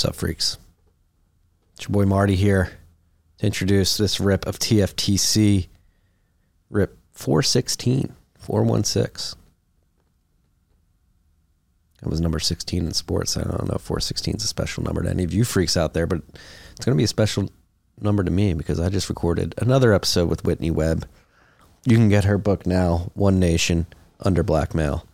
What's up, freaks? It's your boy Marty here to introduce this rip of TFTC, rip 416, 416. It was number 16 in sports. I don't know if 416 is a special number to any of you freaks out there, but it's going to be a special number to me because I just recorded another episode with Whitney Webb. You can get her book now, One Nation Under Blackmail.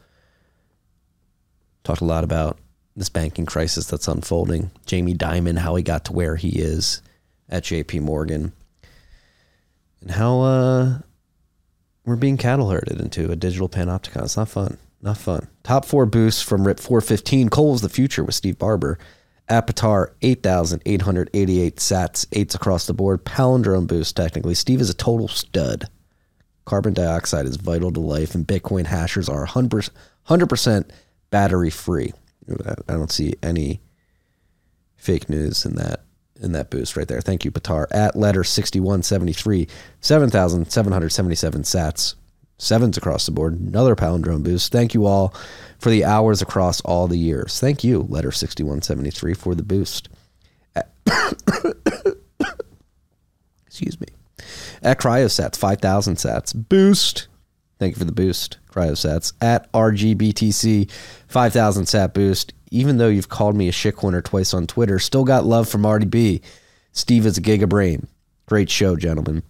Talked a lot about this banking crisis that's unfolding. Jamie Dimon, how he got to where he is at JP Morgan, and how uh, we're being cattle herded into a digital panopticon. It's not fun. Not fun. Top four boosts from RIP 415. Cole's the future with Steve Barber. Apitar 8,888 sats, eights across the board. Palindrome boost, technically. Steve is a total stud. Carbon dioxide is vital to life, and Bitcoin hashers are 100%, 100% battery free. I don't see any fake news in that in that boost right there. Thank you, Patar. At letter 6173, 7,777 sats, sevens across the board. Another palindrome boost. Thank you all for the hours across all the years. Thank you, letter 6173, for the boost. Excuse me. At Cryosats, 5,000 sats. Boost. Thank you for the boost, Cryosats. At RGBTC, 5,000 sat boost. Even though you've called me a shit shitcoiner twice on Twitter, still got love from Marty B. Steve is a giga brain. Great show, gentlemen.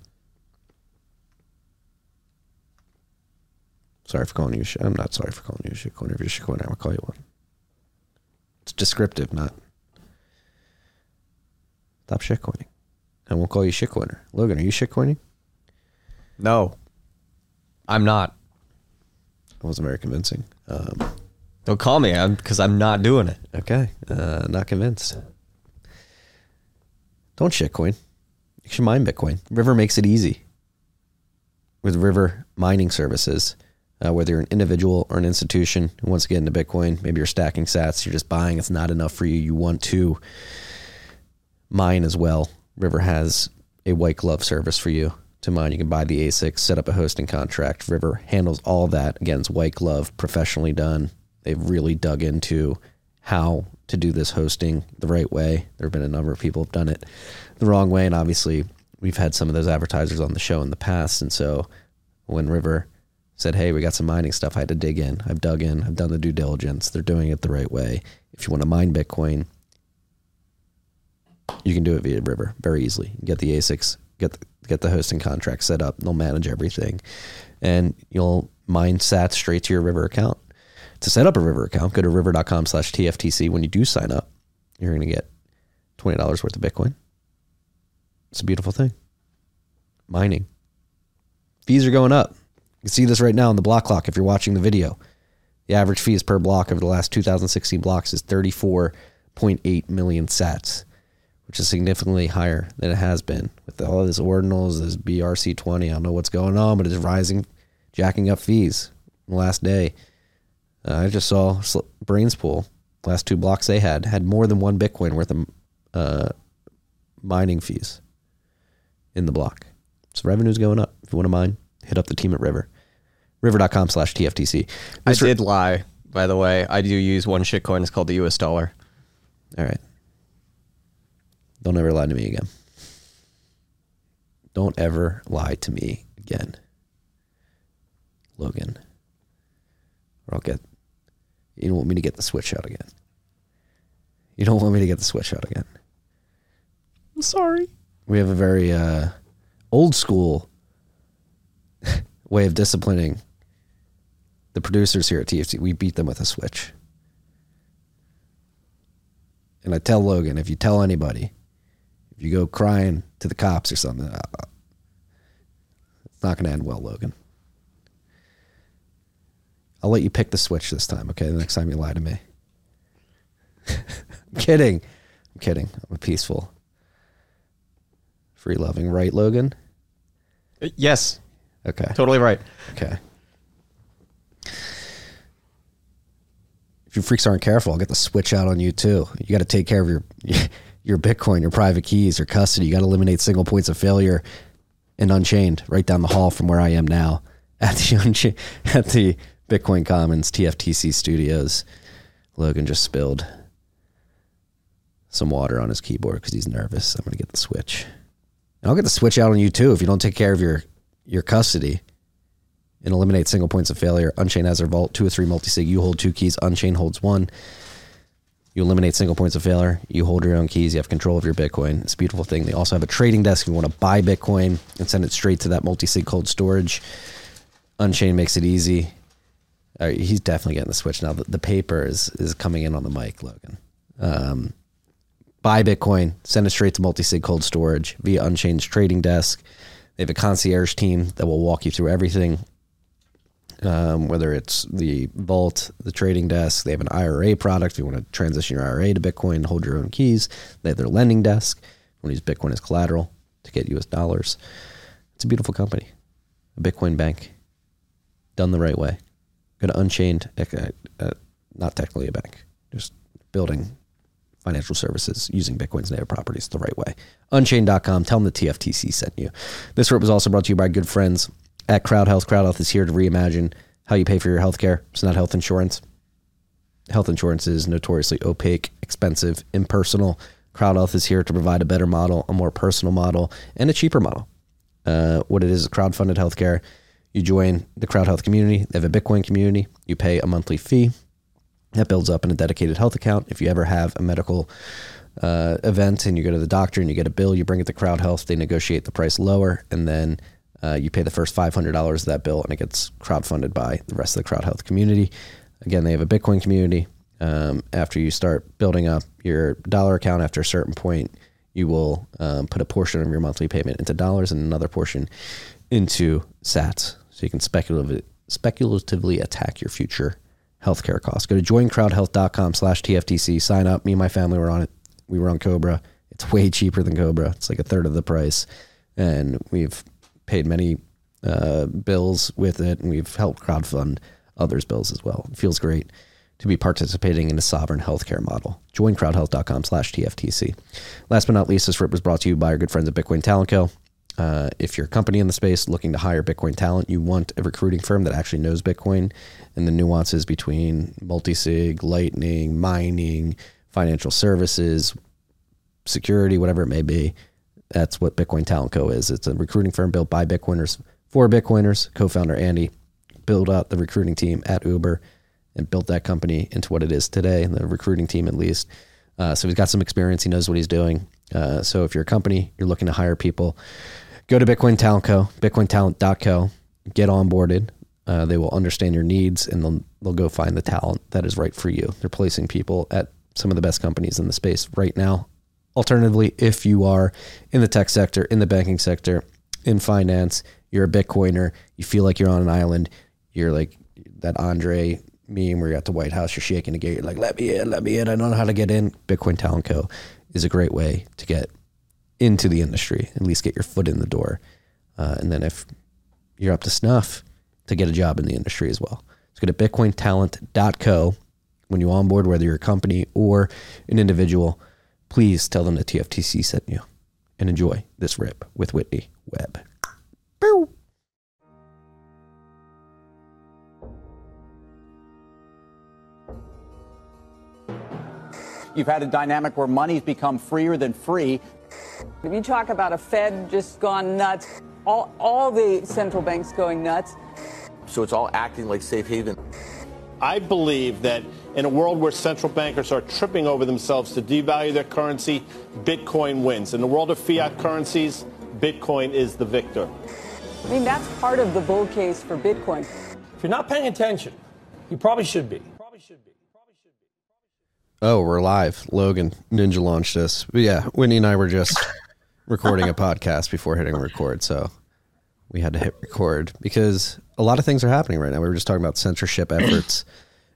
Sorry for calling you shit. I'm not sorry for calling you a shitcoiner. If you're a shitcoiner, I'm going to call you one. It's descriptive, not. Stop shitcoining. I won't call you shit shitcoiner. Logan, are you shitcoining? No, I'm not. That wasn't very convincing. Um, Don't call me because I'm not doing it. okay, uh, not convinced. Don't shitcoin. You should mine Bitcoin. River makes it easy. With River mining services, uh, whether you're an individual or an institution who wants to get into Bitcoin, maybe you're stacking sats, you're just buying, it's not enough for you. You want to mine as well. River has a white glove service for you to mine. You can buy the ASIC, set up a hosting contract. River handles all that. Again, it's white glove, professionally done. They've really dug into how to do this hosting the right way. There have been a number of people who've done it the wrong way, and obviously we've had some of those advertisers on the show in the past. And so when River said, "Hey, we got some mining stuff," I had to dig in. I've dug in. I've done the due diligence. They're doing it the right way. If you want to mine Bitcoin, you can do it via River very easily. Get the ASICs, get the, get the hosting contract set up. They'll manage everything, and you'll mine Sats straight to your River account. To set up a River account, go to river.com/slash TFTC. When you do sign up, you're going to get twenty dollars worth of Bitcoin. It's a beautiful thing. Mining fees are going up. You can see this right now on the block clock if you're watching the video. The average fees per block over the last 2016 blocks is 34.8 million sats which is significantly higher than it has been with all of this ordinals, this BRC20. I don't know what's going on, but it's rising, jacking up fees. The last day, uh, I just saw Braiins Pool. Last two blocks they had had more than one Bitcoin worth of uh, mining fees in the block. So revenue's going up. If you want to mine, hit up the team at River. River.com slash TFTC. I did lie, by the way. I do use one shitcoin. It's called the US dollar. All right. Don't ever lie to me again. Don't ever lie to me again. Logan. Or I'll get you don't want me to get the switch out again. You don't want me to get the switch out again. I'm sorry. We have a very uh, old school way of disciplining the producers here at TFC. We beat them with a switch. And I tell Logan, if you tell anybody if you go crying to the cops or something, uh, it's not going to end well, Logan. I'll let you pick the switch this time, okay? The next time you lie to me. I'm kidding. I'm kidding. I'm a peaceful, free loving, right, Logan? Uh, yes. Okay. Totally right. Okay. If you freaks aren't careful, I'll get the switch out on you too. You got to take care of your your Bitcoin, your private keys, your custody. You got to eliminate single points of failure and Unchained right down the hall from where I am now at the Uncha- at the Bitcoin Commons TFTC studios. Logan just spilled some water on his keyboard because he's nervous. I'm gonna get the switch. And I'll get the switch out on you too if you don't take care of your your custody and eliminate single points of failure. Unchain has their vault, two or three multi-sig. You hold two keys. Unchain holds one. You eliminate single points of failure. You hold your own keys. You have control of your Bitcoin. It's a beautiful thing. They also have a trading desk. If you want to buy Bitcoin and send it straight to that multi-sig cold storage. Unchain makes it easy. Uh, he's definitely getting the switch now. The, the, paper is is coming in on the mic, Logan. Um, buy Bitcoin, send it straight to multi-sig cold storage via Unchain's trading desk. They have a concierge team that will walk you through everything um, whether it's the vault, the trading desk. They have an IRA product. If you want to transition your IRA to Bitcoin, hold your own keys. They have their lending desk. You use Bitcoin as collateral to get US dollars. It's a beautiful company, a Bitcoin bank, done the right way. Go to Unchained, uh, uh, not technically a bank, just building financial services using Bitcoin's native properties the right way. Unchained.com. Tell them the TFTC sent you. This report was also brought to you by good friends at Crowd Health. Crowd Health is here to reimagine how you pay for your health care. It's not health insurance. Health insurance is notoriously opaque, expensive, impersonal. Crowd Health is here to provide a better model, a more personal model, and a cheaper model. Uh, what it is is crowd-funded healthcare. You join the Crowd Health community. They have a Bitcoin community. You pay a monthly fee that builds up in a dedicated health account. If you ever have a medical uh, event and you go to the doctor and you get a bill, you bring it to Crowd Health. They negotiate the price lower, and then uh, you pay the first $500 of that bill and it gets crowdfunded by the rest of the crowd health community. Again, they have a Bitcoin community. Um, after you start building up your dollar account, after a certain point, you will um, put a portion of your monthly payment into dollars and another portion into sats. So you can speculatively, speculatively attack your future healthcare costs. Go to joincrowdhealth.com slash TFTC. Sign up. Me and my family were on it. We were on Cobra. It's way cheaper than Cobra. It's like a third of the price. And we've paid many uh, bills with it, and we've helped crowdfund others' bills as well. It feels great to be participating in a sovereign healthcare model. Join crowdhealth.com slash TFTC. Last but not least, this rip was brought to you by our good friends at Bitcoin Talent Co. Uh, if you're a company in the space looking to hire Bitcoin talent, you want a recruiting firm that actually knows Bitcoin and the nuances between multi-sig, lightning, mining, financial services, security, whatever it may be that's what Bitcoin Talent Co. is. It's a recruiting firm built by Bitcoiners for Bitcoiners. Co-founder Andy built out the recruiting team at Uber and built that company into what it is today, the recruiting team at least. Uh, so he's got some experience. He knows what he's doing. Uh, so if you're a company, you're looking to hire people, go to Bitcoin Talent Co. BitcoinTalent.co. Get onboarded. Uh, they will understand your needs and they'll they'll go find the talent that is right for you. They're placing people at some of the best companies in the space right now Alternatively, if you are in the tech sector, in the banking sector, in finance, you're a Bitcoiner, you feel like you're on an island, you're like that Andre meme where you're at the White House, you're shaking the gate, you're like, let me in, let me in, I don't know how to get in. Bitcoin Talent Co. is a great way to get into the industry, at least get your foot in the door. Uh, and then if you're up to snuff, to get a job in the industry as well. So go to bitcointalent.co when you onboard, whether you're a company or an individual please tell them that TFTC sent you and enjoy this rip with Whitney Webb. Bow. You've had a dynamic where money's become freer than free. If you talk about a Fed just gone nuts, all, all the central banks going nuts. So it's all acting like safe haven. I believe that in a world where central bankers are tripping over themselves to devalue their currency, Bitcoin wins. In the world of fiat currencies, Bitcoin is the victor. I mean, that's part of the bull case for Bitcoin. If you're not paying attention, you probably should be. Probably should be. Probably should be. Oh, we're live. Logan Ninja launched us. But yeah, Whitney and I were just recording a podcast before hitting record, so we had to hit record because a lot of things are happening right now. We were just talking about censorship efforts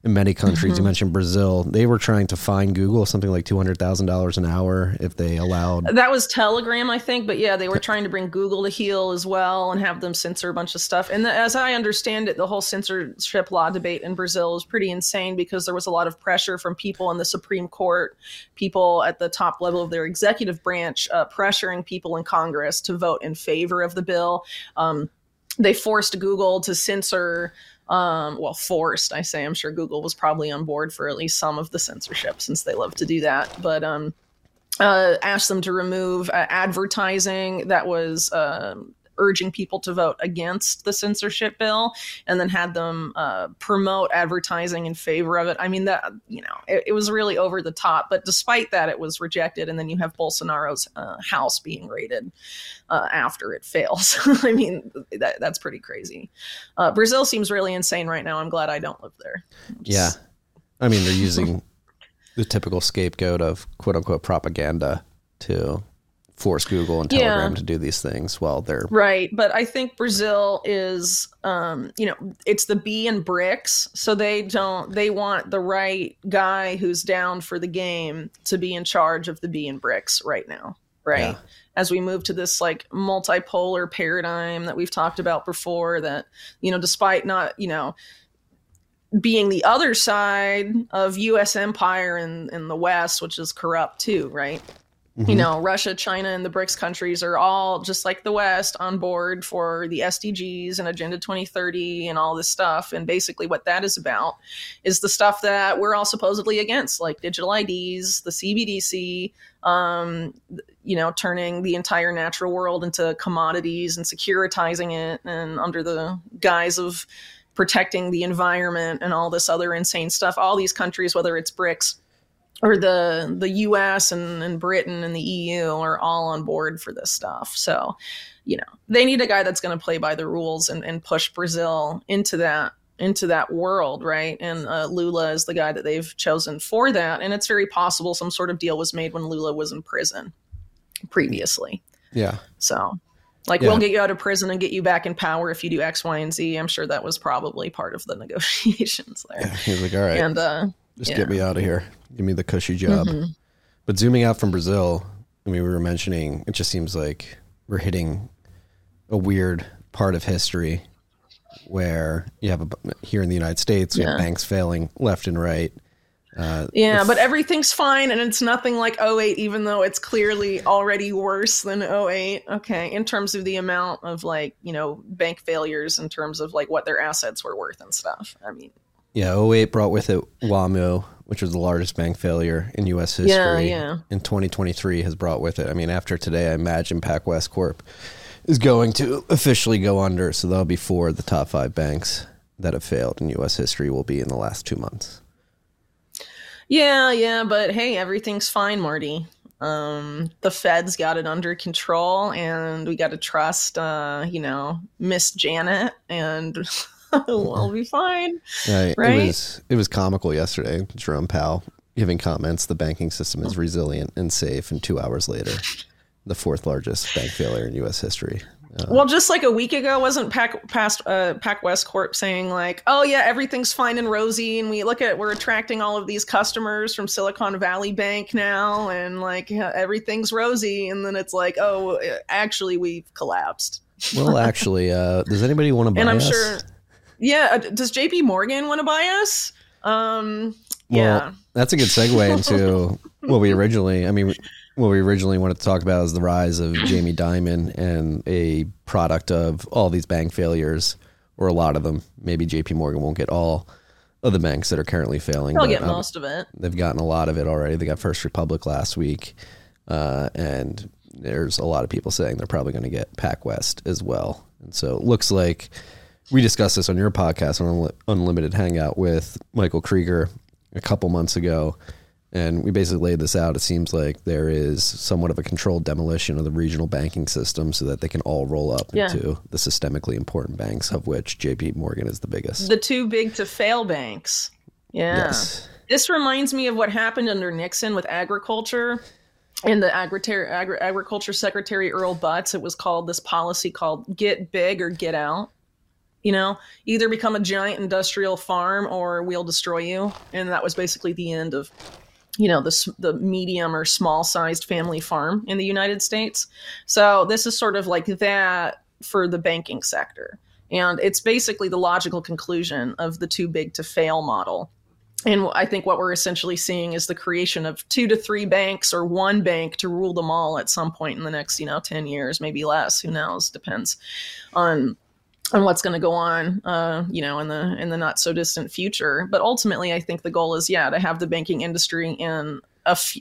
in many countries. Mm-hmm. You mentioned Brazil. They were trying to fine Google something like two hundred thousand dollars an hour if they allowed. That was Telegram, I think. But yeah, they were trying to bring Google to heel as well and have them censor a bunch of stuff. And the, as I understand it, the whole censorship law debate in Brazil is pretty insane because there was a lot of pressure from people in the Supreme Court, people at the top level of their executive branch, uh, pressuring people in Congress to vote in favor of the bill. Um, they forced Google to censor um, well, forced, I say. I'm sure Google was probably on board for at least some of the censorship since they love to do that. But um, uh, asked them to remove uh, advertising that was um urging people to vote against the censorship bill and then had them uh, promote advertising in favor of it. I mean, that, you know, it, it, was really over the top. But despite that, it was rejected. And then you have Bolsonaro's uh, house being raided uh, after it fails. I mean, that, that's pretty crazy. Uh, Brazil seems really insane right now. I'm glad I don't live there. yeah. I mean, they're using the typical scapegoat of quote unquote propaganda to force Google and Telegram yeah. to do these things while they're right. But I think Brazil is, um, you know, it's the B and BRICS, so they don't. They want the right guy who's down for the game to be in charge of the B and BRICS right now, right? Yeah. As we move to this like multipolar paradigm that we've talked about before, that you know, despite not, you know being the other side of U.S. empire in, in the West, which is corrupt too, right? Mm-hmm. You know, Russia, China, and the BRICS countries are all just like the West on board for the SDGs and Agenda 2030 and all this stuff. And basically, what that is about is the stuff that we're all supposedly against, like digital IDs, the CBDC, um, you know, turning the entire natural world into commodities and securitizing it, and under the guise of protecting the environment and all this other insane stuff. All these countries, whether it's BRICS or the the US and, and Britain and the EU are all on board for this stuff. So, you know, they need a guy that's going to play by the rules and, and push Brazil into that into that world, right? And uh, Lula is the guy that they've chosen for that. And it's very possible some sort of deal was made when Lula was in prison previously. Yeah. So, like, yeah. we'll get you out of prison and get you back in power if you do X, Y, and Z. I'm sure that was probably part of the negotiations there. Yeah, he's like, all right. And uh, just yeah. get me out of here. Give me the cushy job. Mm-hmm. But zooming out from Brazil, I mean, we were mentioning it just seems like we're hitting a weird part of history where you have a, here in the United States, we yeah. have banks failing left and right. Uh, yeah, but everything's fine and it's nothing like 08, even though it's clearly already worse than 08. Okay, in terms of the amount of like, you know, bank failures in terms of like what their assets were worth and stuff. I mean, yeah, 08 brought with it WAMU, which was the largest bank failure in U.S. history. Yeah, yeah. In 2023 has brought with it. I mean, after today, I imagine PacWest Corp is going to officially go under. So that'll be four of the top five banks that have failed in U.S. history will be in the last two months. Yeah, yeah, but hey, everything's fine, Marty. Um, the Fed's got it under control, and we got to trust, uh, you know, Miss Janet and. we'll be fine. Right. right. It was it was comical yesterday. Jerome Powell giving comments. The banking system is resilient and safe. And two hours later, the fourth largest bank failure in U.S. history. Uh, well, just like a week ago, wasn't Pac past uh, PacWest Corp saying like, "Oh yeah, everything's fine and rosy," and we look at we're attracting all of these customers from Silicon Valley Bank now, and like everything's rosy, and then it's like, "Oh, actually, we've collapsed." well, actually, uh, does anybody want to buy? And I'm us? sure yeah. Uh, does JP Morgan want to buy us? Um, well, yeah. That's a good segue into what we originally, I mean, what we originally wanted to talk about is the rise of Jamie Dimon and a product of all these bank failures, or a lot of them. Maybe JP Morgan won't get all of the banks that are currently failing. They'll get um, most of it. They've gotten a lot of it already. They got First Republic last week. Uh, and there's a lot of people saying they're probably going to get PacWest as well. And so it looks like we discussed this on your podcast on Unlimited Hangout with Michael Krieger a couple months ago. And we basically laid this out. It seems like there is somewhat of a controlled demolition of the regional banking system so that they can all roll up yeah. into the systemically important banks, of which JP Morgan is the biggest. The two big to fail banks. Yeah. Yes. This reminds me of what happened under Nixon with agriculture. In the Agri- Agri- agriculture secretary Earl Butz, it was called this policy called "Get Big or Get Out." You know either become a giant industrial farm or we'll destroy you. And that was basically the end of you know the, the medium or small sized family farm in the united states. So this is sort of like that for the banking sector. And it's basically the logical conclusion of the too big to fail model. And I think what we're essentially seeing is the creation of two to three banks or one bank to rule them all at some point in the next, you know, 10 years, maybe less, who knows, depends on on what's going to go on, uh, you know, in the in the not so distant future. But ultimately, I think the goal is, yeah, to have the banking industry in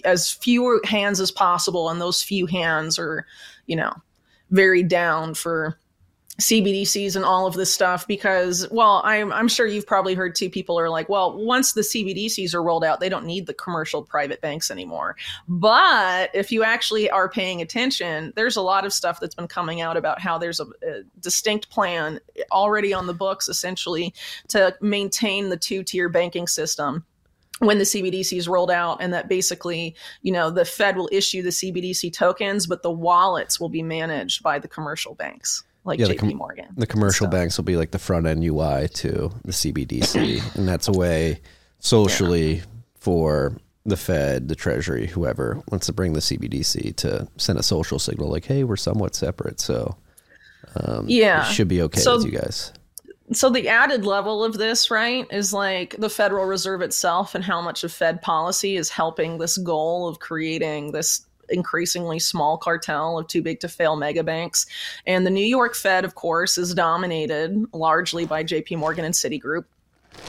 as few hands as possible, and those few hands are, you know, very down for CBDCs and all of this stuff because, well, I'm I'm sure you've probably heard too. People are like, well, once the CBDCs are rolled out, they don't need the commercial private banks anymore. But if you actually are paying attention, there's a lot of stuff that's been coming out about how there's a, a distinct plan already on the books, essentially, to maintain the two tier banking system when the CBDC is rolled out, and that basically, you know, the Fed will issue the CBDC tokens, but the wallets will be managed by the commercial banks like Yeah, the JP com- Morgan. The commercial banks will be like the front end UI to the CBDC, and that's a way socially for the Fed, the Treasury, whoever wants to bring the CBDC to send a social signal like, "Hey, we're somewhat separate, so um, yeah, it should be okay So- with you guys." so the added level of this right is like the federal reserve itself and how much of fed policy is helping this goal of creating this increasingly small cartel of too big to fail mega banks and the new york fed of course is dominated largely by jp morgan and citigroup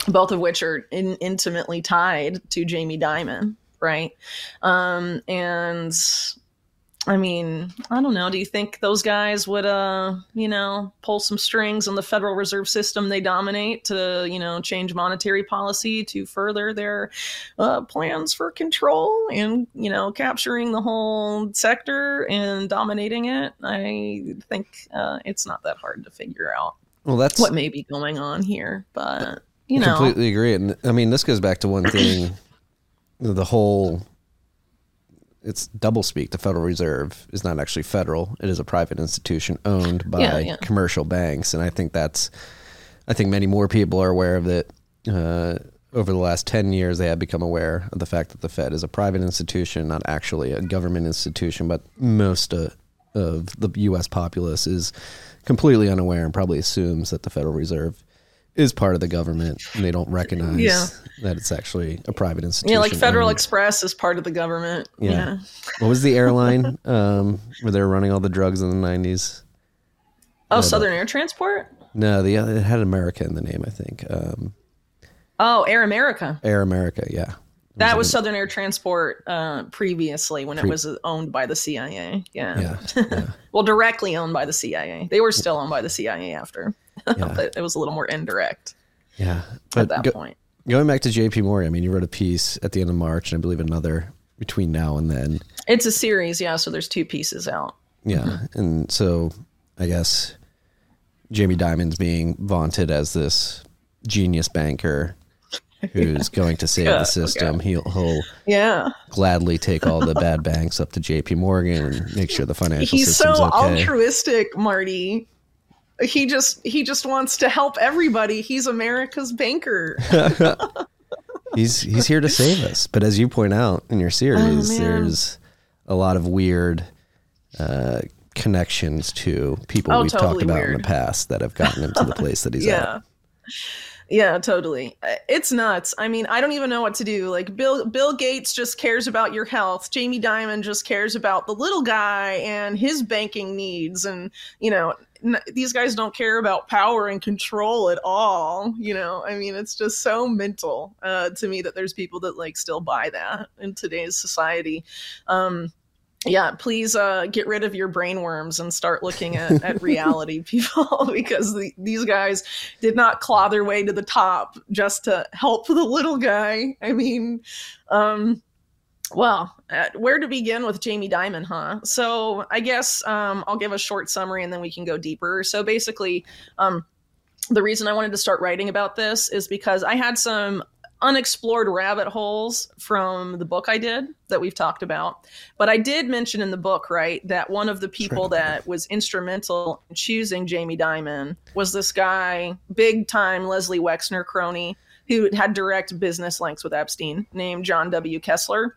both of which are in, intimately tied to jamie dimon right? Um, and I mean, I don't know. Do you think those guys would, uh, you know, pull some strings on the Federal Reserve System they dominate to, you know, change monetary policy to further their uh, plans for control and, you know, capturing the whole sector and dominating it? I think uh, it's not that hard to figure out Well, that's what may be going on here, but you I know, completely agree. And I mean, this goes back to one thing: the whole it's double speak. The Federal Reserve is not actually federal; it is a private institution owned by Yeah, yeah. commercial banks, and I think that's. I think many more people are aware of it. Uh, over the last 10 years, they have become aware of the fact that the Fed is a private institution, not actually a government institution, but most uh, of the U.S. populace is completely unaware and probably assumes that the Federal Reserve is part of the government and they don't recognize Yeah. that it's actually a private institution. yeah, like Federal owned- Express is part of the government. Yeah. yeah. What was the airline um, where they were running all the drugs in the 90s? Oh, Southern Air Transport? No, the it had America in the name, I think. Um, Oh, Air America. Air America, yeah. That was Southern Air Transport uh, previously when it was owned by the CIA. Yeah. Yeah. yeah. Well, directly owned by the CIA. They were still owned by the CIA after, Yeah. but it was a little more indirect yeah. at that go- point. going back to JP Morgan, I mean, you wrote a piece at the end of March and I believe another between now and then. It's a series, yeah. So there's two pieces out. Yeah. Mm-hmm. And so I guess Jamie Dimon's being vaunted as this genius banker who's going to save the system. He'll, he'll Yeah. gladly take all the bad banks up to JP Morgan and make sure the financial He's so okay. altruistic, Marty. He just he just wants to help everybody. He's America's banker. he's he's here to save us. But as you point out in your series, Oh, there's a lot of weird uh, connections to people Oh, we've talked totally about in the past that have gotten him to the place that he's yeah at. yeah totally it's nuts i mean i don't even know what to do like bill bill gates just cares about your health jamie dimon just cares about the little guy and his banking needs and you know n- these guys don't care about power and control at all you know? I mean it's just so mental uh, to me that there's people that like still buy that in today's society. Um yeah please uh, get rid of your brain worms and start looking at, at reality people because the, these guys did not claw their way to the top just to help the little guy. I mean um well uh, where to begin with jamie dimon huh so i guess um, i'll give a short summary and then we can go deeper so basically um, the reason i wanted to start writing about this is because i had some unexplored rabbit holes from the book I did that we've talked about. But I did mention in the book, right, that one of the people that was instrumental in choosing Jamie Dimon was this guy, big time Leslie Wexner crony, who had direct business links with Epstein, named John W. Kessler.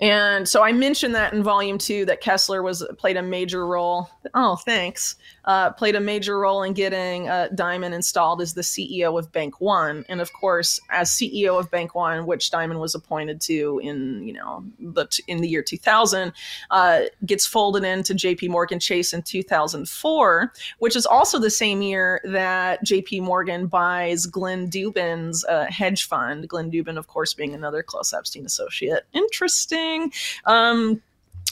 And so I mentioned that in volume two that Kessler was played a major role. Oh, thanks. Uh, played a major role in getting uh, Dimon installed as the CEO of Bank One, and of course, as CEO of Bank One, which Dimon was appointed to in you know the in the year 2000, uh, gets folded into J.P. Morgan Chase in 2004, which is also the same year that J.P. Morgan buys Glenn Dubin's uh, hedge fund. Glenn Dubin, of course, being another close Epstein associate. Interesting. Um,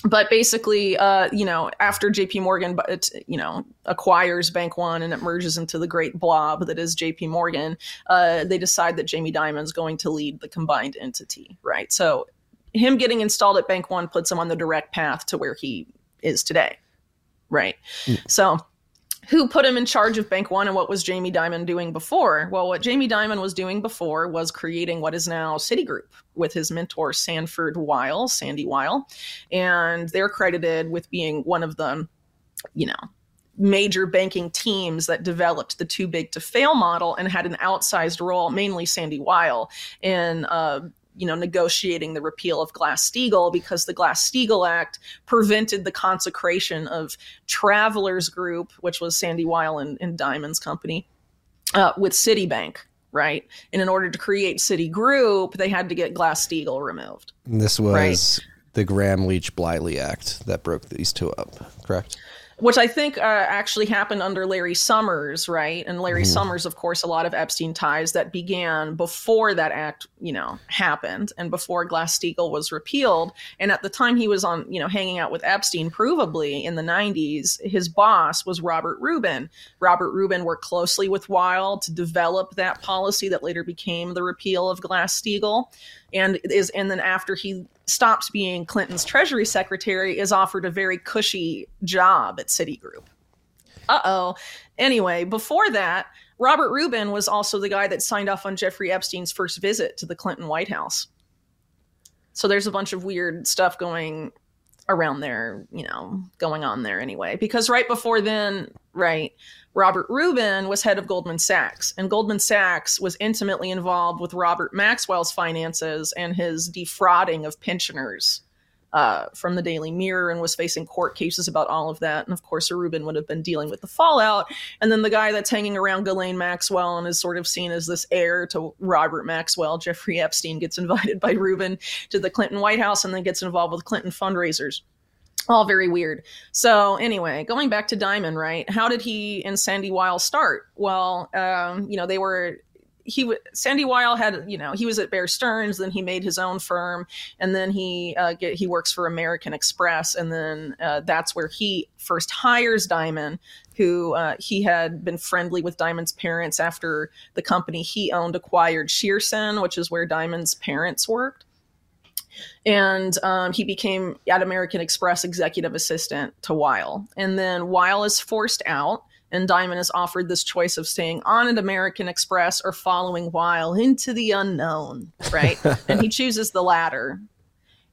but basically, uh, you know, after JP Morgan, but you know, acquires Bank One and it merges into the great blob that is JP Morgan, uh, they decide that Jamie Dimon's going to lead the combined entity, right? So, him getting installed at Bank One puts him on the direct path to where he is today, right? Mm. So, who put him in charge of Bank One and what was Jamie Dimon doing before? Well, what Jamie Dimon was doing before was creating what is now Citigroup with his mentor Sanford Weill, Sandy Weill, and they're credited with being one of the, you know, major banking teams that developed the too big to fail model and had an outsized role, mainly Sandy Weill, in uh, you know negotiating the repeal of Glass-Steagall because the Glass-Steagall Act prevented the consecration of Travelers Group, which was Sandy Weill and, and Dimon's company, uh, with Citibank. Right, and in order to create Citigroup, they had to get Glass-Steagall removed. And This was right? the Gramm Leach Bliley Act that broke these two up. Correct which I think uh, actually happened under Larry Summers, right? And Larry mm-hmm. Summers, of course, a lot of Epstein ties that began before that act, you know, happened and before Glass Steagall was repealed. And at the time he was on, you know, hanging out with Epstein, provably in the 90s, his boss was Robert Rubin. Robert Rubin worked closely with Weill to develop that policy that later became the repeal of Glass Steagall and is and then after he stops being Clinton's Treasury Secretary, is offered a very cushy job at Citigroup. Uh oh. Anyway, before that, Robert Rubin was also the guy that signed off on Jeffrey Epstein's first visit to the Clinton White House. So there's a bunch of weird stuff going around there, you know, going on there anyway. Because right before then, right, Robert Rubin was head of Goldman Sachs, and Goldman Sachs was intimately involved with Robert Maxwell's finances and his defrauding of pensioners uh, from the Daily Mirror and was facing court cases about all of that. And of course, Rubin would have been dealing with the fallout. And then the guy that's hanging around Ghislaine Maxwell and is sort of seen as this heir to Robert Maxwell, Jeffrey Epstein, gets invited by Rubin to the Clinton White House and then gets involved with Clinton fundraisers all very weird. So anyway, going back to Dimon, right? How did he and Sandy Weill start? Well, um, you know, they were he Sandy Weill had you know he was at Bear Stearns, then he made his own firm, and then he uh, get, he works for American Express, and then uh, that's where he first hires Dimon, who uh, he had been friendly with Dimon's parents after the company he owned acquired Shearson, which is where Dimon's parents worked and um, he became at American Express executive assistant to Weill. And then Weill is forced out, and Dimon is offered this choice of staying on at American Express or following Weill into the unknown, right? and he chooses the latter.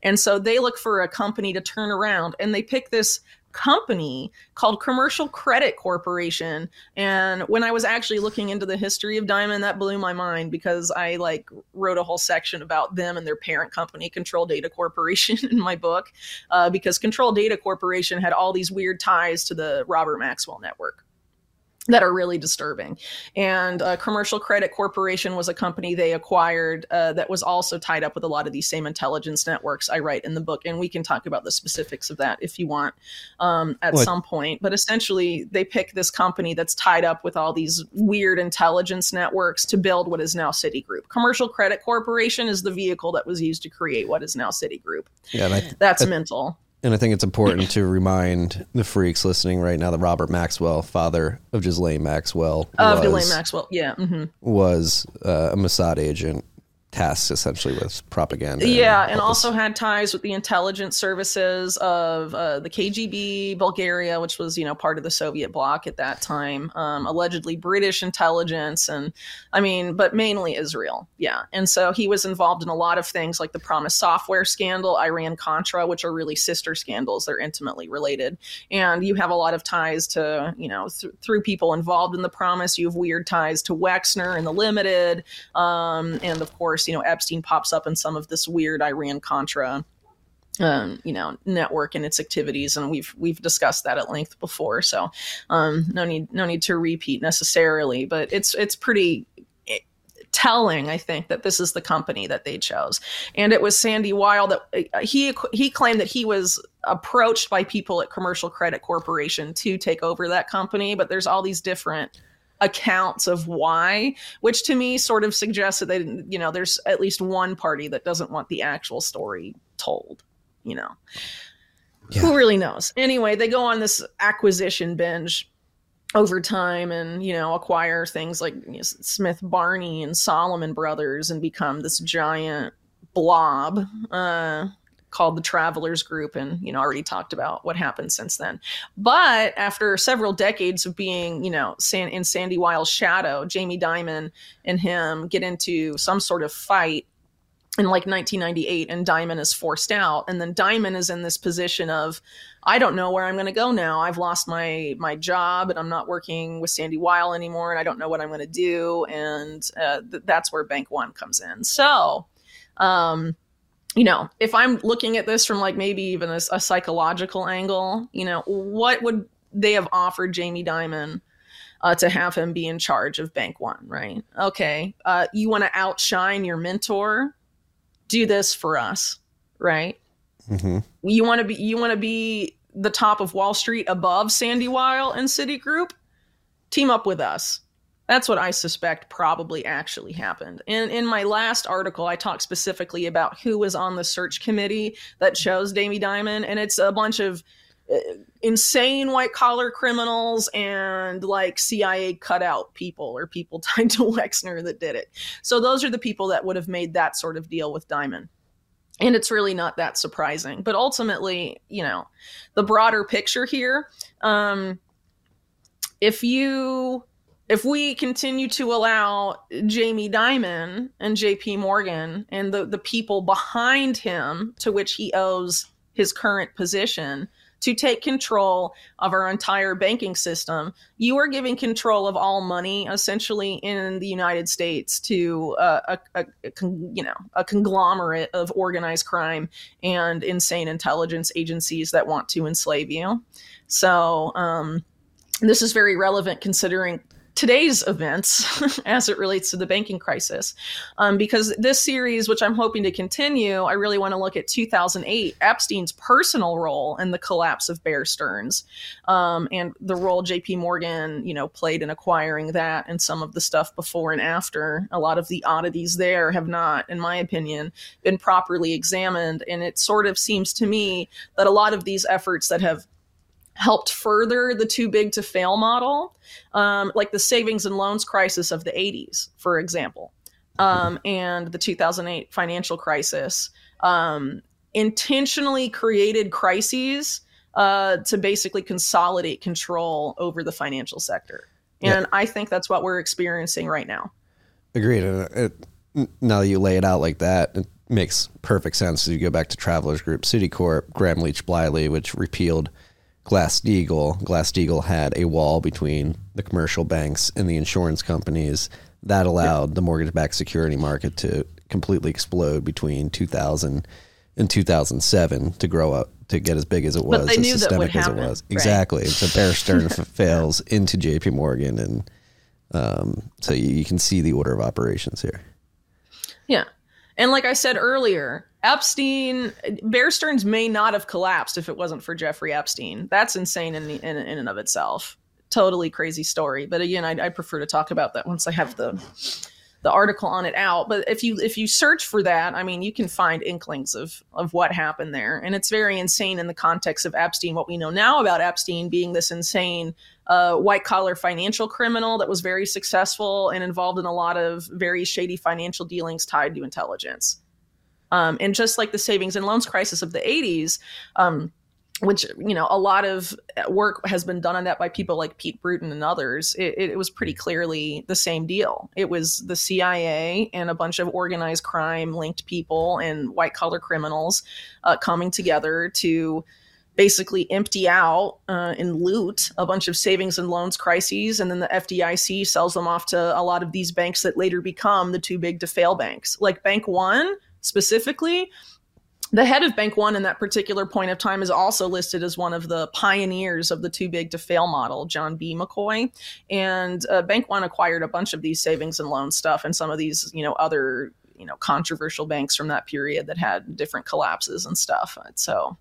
And so they look for a company to turn around, and they pick this company called Commercial Credit Corporation. And when I was actually looking into the history of Dimon, that blew my mind because I like wrote a whole section about them and their parent company, Control Data Corporation, in my book, uh, because Control Data Corporation had all these weird ties to the Robert Maxwell network that are really disturbing. And uh, Commercial Credit Corporation was a company they acquired uh, that was also tied up with a lot of these same intelligence networks I write in the book. And we can talk about the specifics of that if you want um, at what? some point. But essentially, they pick this company that's tied up with all these weird intelligence networks to build what is now Citigroup. Commercial Credit Corporation is the vehicle that was used to create what is now Citigroup. Yeah, I, that's mental. And I think it's important to remind the freaks listening right now that Robert Maxwell, father of Ghislaine Maxwell, of Ghislaine Maxwell, yeah, mm-hmm. was uh, a Mossad agent tasks essentially with propaganda. Yeah, and, and also had ties with the intelligence services of uh, the KGB, Bulgaria, which was you know part of the Soviet bloc at that time. Um, allegedly British intelligence, and I mean, but mainly Israel. Yeah, and so he was involved in a lot of things like the PROMIS software scandal, Iran Contra, which are really sister scandals. They're intimately related, and you have a lot of ties to you know th- through people involved in the PROMIS. You have weird ties to Wexner and the Limited, um, and of course you know, Epstein pops up in some of this weird Iran Contra um, you know network and its activities and we've we've discussed that at length before. So um, no need no need to repeat necessarily but it's it's pretty eh, telling i think that this is the company that they chose. And it was sandy weill that uh, he he claimed that he was approached by people at commercial credit corporation to take over that company but there's all these different accounts of why which to me sort of suggests that they didn't you know there's at least one party that doesn't want the actual story told you know, yeah. who really knows? Anyway, they go on this acquisition binge over time and you know acquire things like you know, Smith Barney and Salomon Brothers and become this giant blob uh, called the Travelers Group, and you know already talked about what happened since then. But after several decades of being you know San- in Sandy Weill's shadow, Jamie Dimon and him get into some sort of fight in like 1998 and Dimon is forced out and then Dimon is in this position of I don't know where I'm going to go now. I've lost my my job and I'm not working with Sandy Weill anymore and I don't know what I'm going to do and uh, th- that's where Bank 1 comes in. So, um you know, if I'm looking at this from like maybe even a, a psychological angle, you know, what would they have offered Jamie Dimon uh, to have him be in charge of Bank One, right? Okay, uh, you want to outshine your mentor do this for us, right? Mm-hmm. You want to be you want to be the top of Wall Street above Sandy Weill and Citigroup. Team up with us. That's what I suspect probably actually happened. In in my last article, I talked specifically about who was on the search committee that chose Jamie Dimon, and it's a bunch of uh, insane white collar criminals and like CIA cutout people or people tied to Wexner that did it. So those are the people that would have made that sort of deal with Dimon. And it's really not that surprising. But ultimately, you know, the broader picture here, um, if you if we continue to allow Jamie Dimon and JP Morgan and the, the people behind him to which he owes his current position to take control of our entire banking system. You are giving control of all money essentially in the United States to uh, a, a, a, you know a conglomerate of organized crime and insane intelligence agencies that want to enslave you. So um, this is very relevant considering today's events as it relates to the banking crisis. Um, because this series, which I'm hoping to continue, I really want to look at 2008, Epstein's personal role in the collapse of Bear Stearns um, and the role JP Morgan, you know, played in acquiring that and some of the stuff before and after. A lot of the oddities there have not, in my opinion, been properly examined. And it sort of seems to me that a lot of these efforts that have helped further the too big to fail model, um, like the savings and loans crisis of the 80s, for example, um, and the 2008 financial crisis, um, intentionally created crises uh, to basically consolidate control over the financial sector. And yeah. I think that's what we're experiencing right now. Agreed. And it, now that you lay it out like that, it makes perfect sense. As you go back to Travelers Group, Citicorp, Gramm Leach Bliley, which repealed Glass Steagall. Glass Steagall had a wall between the commercial banks and the insurance companies that allowed the mortgage-backed security market to completely explode between 2000 and 2007 to grow up to get as big as it was, as systemic as it was. Right. Exactly. So Bear Stearns fails into J.P. Morgan, and um, so you, you can see the order of operations here. Yeah, and like I said earlier, Epstein, Bear Stearns may not have collapsed if it wasn't for Jeffrey Epstein. That's insane in, the, in, in and of itself. Totally crazy story. But again, I, I prefer to talk about that once I have the the article on it out. But if you if you search for that, I mean, you can find inklings of of what happened there, and it's very insane in the context of Epstein. What we know now about Epstein being this insane uh, white collar financial criminal that was very successful and involved in a lot of very shady financial dealings tied to intelligence. Um, and just like the savings and loans crisis of the 80s, um, which you know a lot of work has been done on that by people like Pete Brewton and others. It, it, was pretty clearly the same deal. It was the CIA and a bunch of organized crime linked people and white collar criminals uh, coming together to basically empty out uh, and loot a bunch of savings and loans crises, and then the FDIC sells them off to a lot of these banks that later become the too big to fail banks, like Bank One specifically the head of Bank One in that particular point of time is also listed as one of the pioneers of the too big to fail model, John B. McCoy. And uh, Bank One acquired a bunch of these savings and loan stuff and some of these, you know, other, you know, controversial banks from that period that had different collapses and stuff. So,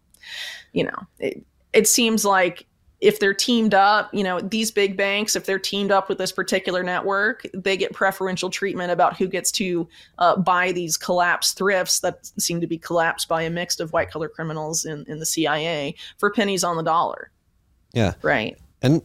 you know, it, it seems like if they're teamed up, you know, these big banks, if they're teamed up with this particular network, they get preferential treatment about who gets to uh, buy these collapsed thrifts that seem to be collapsed by a mix of white collar criminals in, in the CIA for pennies on the dollar. Yeah. Right. And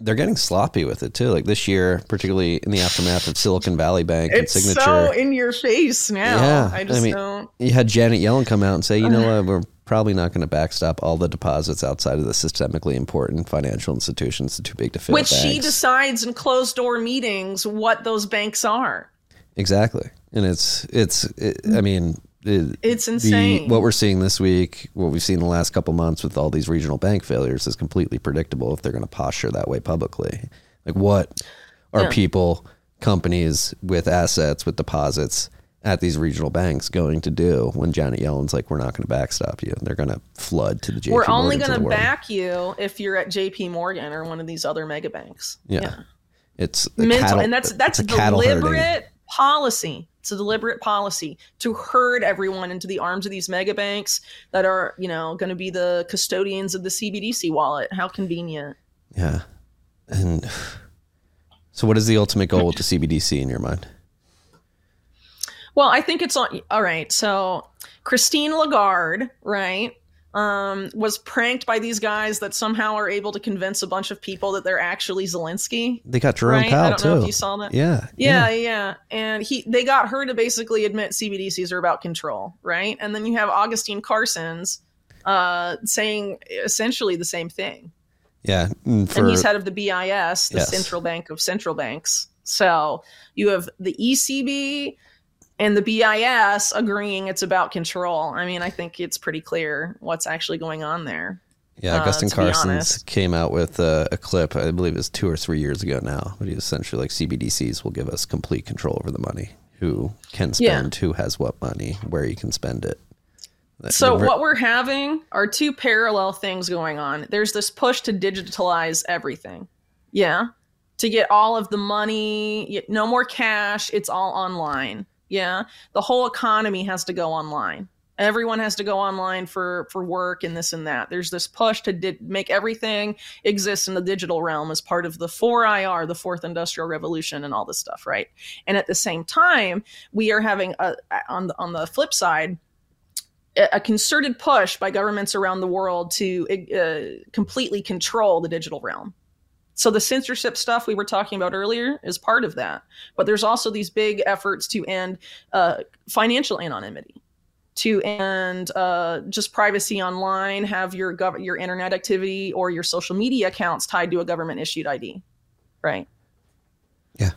they're getting sloppy with it too. Like this year, particularly in the aftermath of Silicon Valley Bank It's and Signature. so in your face now. yeah. I just mean, don't. you had Janet Yellen come out and say, you know what, we're probably not going to backstop all the deposits outside of the systemically important financial institutions. It's too big to fail. Which she decides in closed door meetings what those banks are. Exactly, and it's it's. It, I mean, it, It's the- insane. what we're seeing this week, what we've seen the last couple months with all these regional bank failures, is completely predictable if they're going to posture that way publicly. Like, what are Yeah. people, companies with assets, with deposits at these regional banks going to do when Janet Yellen's like, "We're not going to backstop you"? They're going to flood to the JP We're only going to back you if you're at JP Morgan or one of these other mega banks. Yeah. It's mental cattle- and that's that's it's a herding. deliberate policy it's a deliberate policy to herd everyone into the arms of these mega banks that are you know going to be the custodians of the cbdc wallet how convenient Yeah. And so, what is the ultimate goal with the CBDC in your mind? Well i think it's on all right so christine lagarde right um, was pranked by these guys that somehow are able to convince a bunch of people that they're actually Zelensky. They got Jerome Right? Powell I don't too. know if you saw that. Yeah. Yeah, yeah. And he they got her to basically admit CBDCs are about control, right? And then you have Augustine Carstens uh, saying essentially the same thing. Yeah. And, for, and he's head of the BIS, the Yes. central bank of central banks. So you have the ECB and the BIS agreeing it's about control. I mean, I think it's pretty clear what's actually going on there. yeah, uh, Augustine to Carstens came out with a, a clip, I believe it was two or three years ago now, but he essentially like CBDCs will give us complete control over the money. Who can Yeah. spend, who has what money, where you can spend it. So The ver- what we're having are two parallel things going on. There's this push to digitalize everything. Yeah. To get all of the money, no more cash, it's all online. Yeah. The whole economy has to go online. Everyone has to go online for for work and this and that. There's this push to di- make everything exist in the digital realm as part of the 4IR, the fourth industrial revolution and all this stuff, right? And at the same time, we are having a on the on the flip side a concerted push by governments around the world to uh, completely control the digital realm. So the censorship stuff we were talking about earlier is part of that, but there's also these big efforts to end uh, financial anonymity, to end uh, just privacy online, have your gov- your internet activity or your social media accounts tied to a government issued ID, right? Yeah.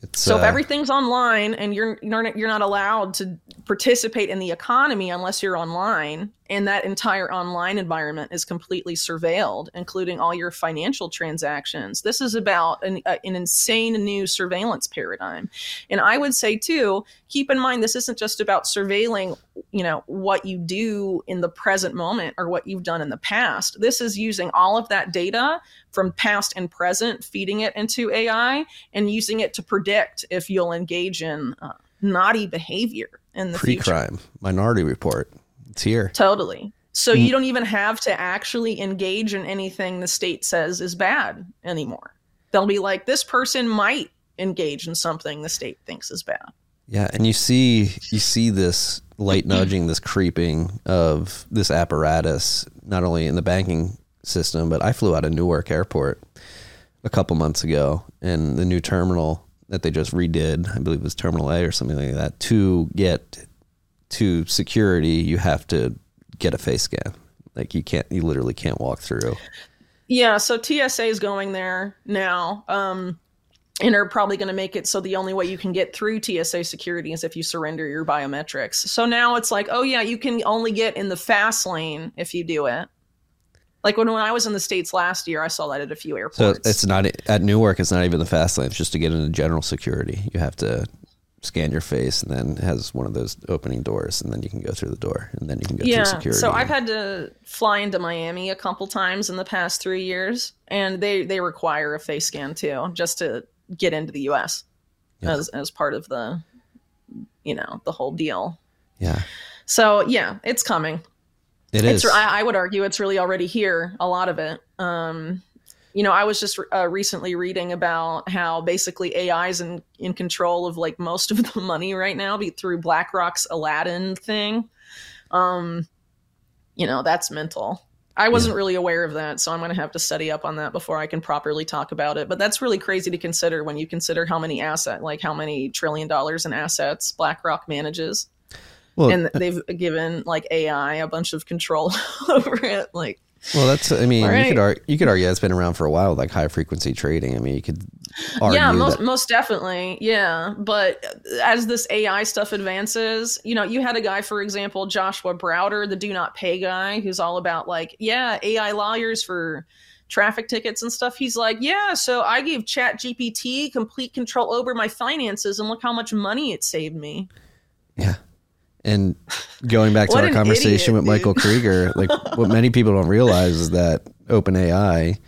It's, So if uh, everything's online and you're you're not, you're not allowed to participate in the economy unless you're online, and that entire online environment is completely surveilled, including all your financial transactions. This is about an, uh, an insane new surveillance paradigm, and I would say too, keep in mind this isn't just about surveilling, you know, what you do in the present moment or what you've done in the past. This is using all of that data from past and present, feeding it into AI and using it to predict if you'll engage in uh, naughty behavior in the future. pre-crime minority report. It's here. Totally. So mm. you don't even have to actually engage in anything the state says is bad anymore. They'll be like, this person might engage in something the state thinks is bad. Yeah, and you see you see this light nudging, this creeping of this apparatus, not only in the banking system, but I flew out of Newark Airport a couple months ago, and the new terminal that they just redid, I believe it was Terminal A or something like that. To get to security, you have to get a face scan. Like you can't, you literally can't walk through. Yeah, so TSA is going there now. Um, and are probably going to make it so the only way you can get through TSA security is if you surrender your biometrics. So now it's like, oh yeah, you can only get in the fast lane if you do it. Like when, when I was in the states last year, I saw that at a few airports. So it's not at Newark. It's not even the fast lane. It's just to get into general security. You have to scan your face, and then has one of those opening doors, and then you can go through the door, and then you can go yeah. through security. So I've had to fly into Miami a couple times in the past three years, and they they require a face scan too, just to get into the U.S. as as part of the, you know, the whole deal. yeah, So yeah, it's coming. it It's is. I, I would argue it's really already here. A lot of it. Um, you know, I was just uh, recently reading about how basically AI is in, in control of like most of the money right now be, through BlackRock's Aladdin thing. Um, you know, that's mental. I wasn't really aware of that, so I'm going to have to study up on that before I can properly talk about it. But that's really crazy to consider when you consider how many asset, like how many trillion dollars in assets BlackRock manages well, and they've given like AI a bunch of control over it. Like, well, that's. I mean, All you could argue, you could argue that's been around for a while, like high frequency trading. I mean, you could argue yeah, most that. most definitely, yeah. But as this AI stuff advances, you know, you had a guy, for example, Joshua Browder, the do not pay guy, who's all about like, yeah, AI lawyers for traffic tickets and stuff. He's like, yeah, so I gave Chat GPT complete control over my finances, and look how much money it saved me. Yeah. And going back to our conversation idiot, with Michael Krieger, like what many people don't realize is that OpenAI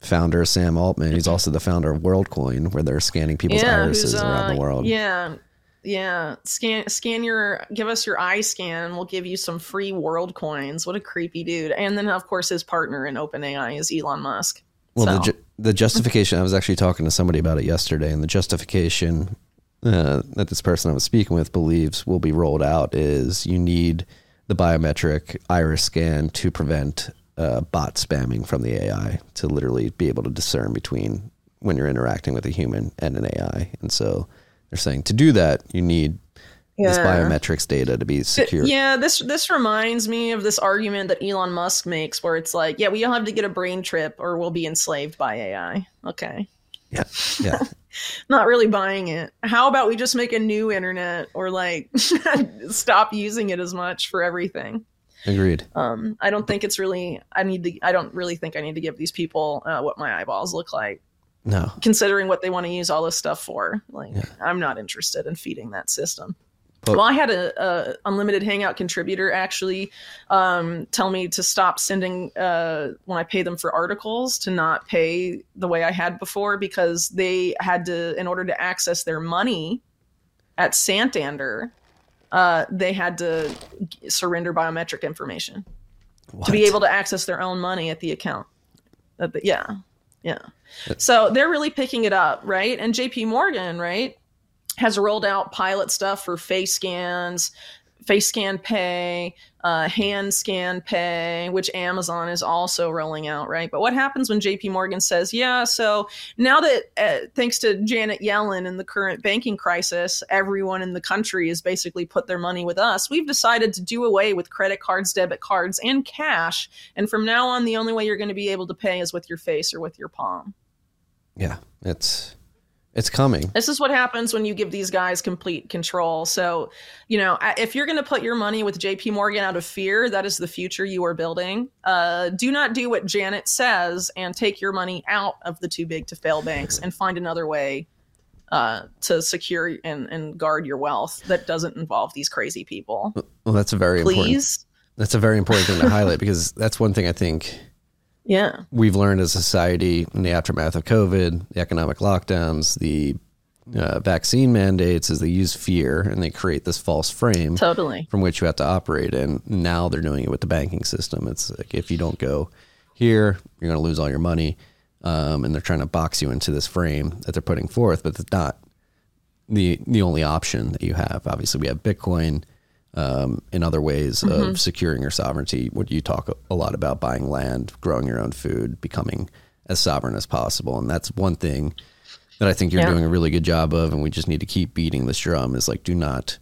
founder Sam Altman, he's also the founder of WorldCoin, where they're scanning people's irises who's, around uh, the world. Yeah. Yeah. Scan scan your give us your eye scan and we'll give you some free world coins. What a creepy dude. And then of course his partner in OpenAI is Elon Musk. Well, the, ju- the justification, I was actually talking to somebody about it yesterday, and the justification uh, that this person I was speaking with believes will be rolled out is you need the biometric iris scan to prevent uh, bot spamming from the AI to literally be able to discern between when you're interacting with a human and an AI. And so they're saying to do that, you need this biometrics data to be secure. Yeah, this this reminds me of this argument that Elon Musk makes where it's like, yeah, we all have to get a brain trip or we'll be enslaved by AI. Okay. Yeah. Yeah. Not really buying it. How about we just make a new internet or like stop using it as much for everything? Agreed. Um, I don't think it's really. I need to. I don't really think I need to give these people uh, what my eyeballs look like, No. considering what they want to use all this stuff for. Like, I'm not interested in feeding that system. But- well, I had a, a unlimited Hangout contributor actually um, tell me to stop sending uh, when I pay them for articles to not pay the way I had before because they had to, in order to access their money at Santander, uh, they had to g- surrender biometric information to be able to access their own money at the account. At the, yeah, yeah. So they're really picking it up, right? And J.P. Morgan, right, has rolled out pilot stuff for face scans, face scan pay, uh, hand scan pay, which Amazon is also rolling out, right? But what happens when JP Morgan says, yeah, so now that uh, thanks to Janet Yellen and the current banking crisis, everyone in the country has basically put their money with us, we've decided to do away with credit cards, debit cards, and cash. And from now on, the only way you're going to be able to pay is with your face or with your palm. Yeah. It's it's coming. This is what happens when you give these guys complete control. So, you know, if you're going to put your money with JP Morgan out of fear, that is the future you are building. Uh, do not do what Janet says and take your money out of the too big to fail banks and find another way uh, to secure and, and guard your wealth that doesn't involve these crazy people. Well, that's a very important Please. That's a very important thing to highlight because that's one thing I think Yeah. we've learned as a society in the aftermath of COVID, the economic lockdowns, the uh, vaccine mandates, is they use fear and they create this false frame Totally. from which you have to operate. And now they're doing it with the banking system. It's like if you don't go here, you're going to lose all your money. Um, and they're trying to box you into this frame that they're putting forth, but it's not the the only option that you have. Obviously, we have Bitcoin um, in other ways of securing your sovereignty. What you talk a lot about buying land, growing your own food, becoming as sovereign as possible, and that's one thing that I think you're Yeah. doing a really good job of. And we just need to keep beating this drum. Is like, do not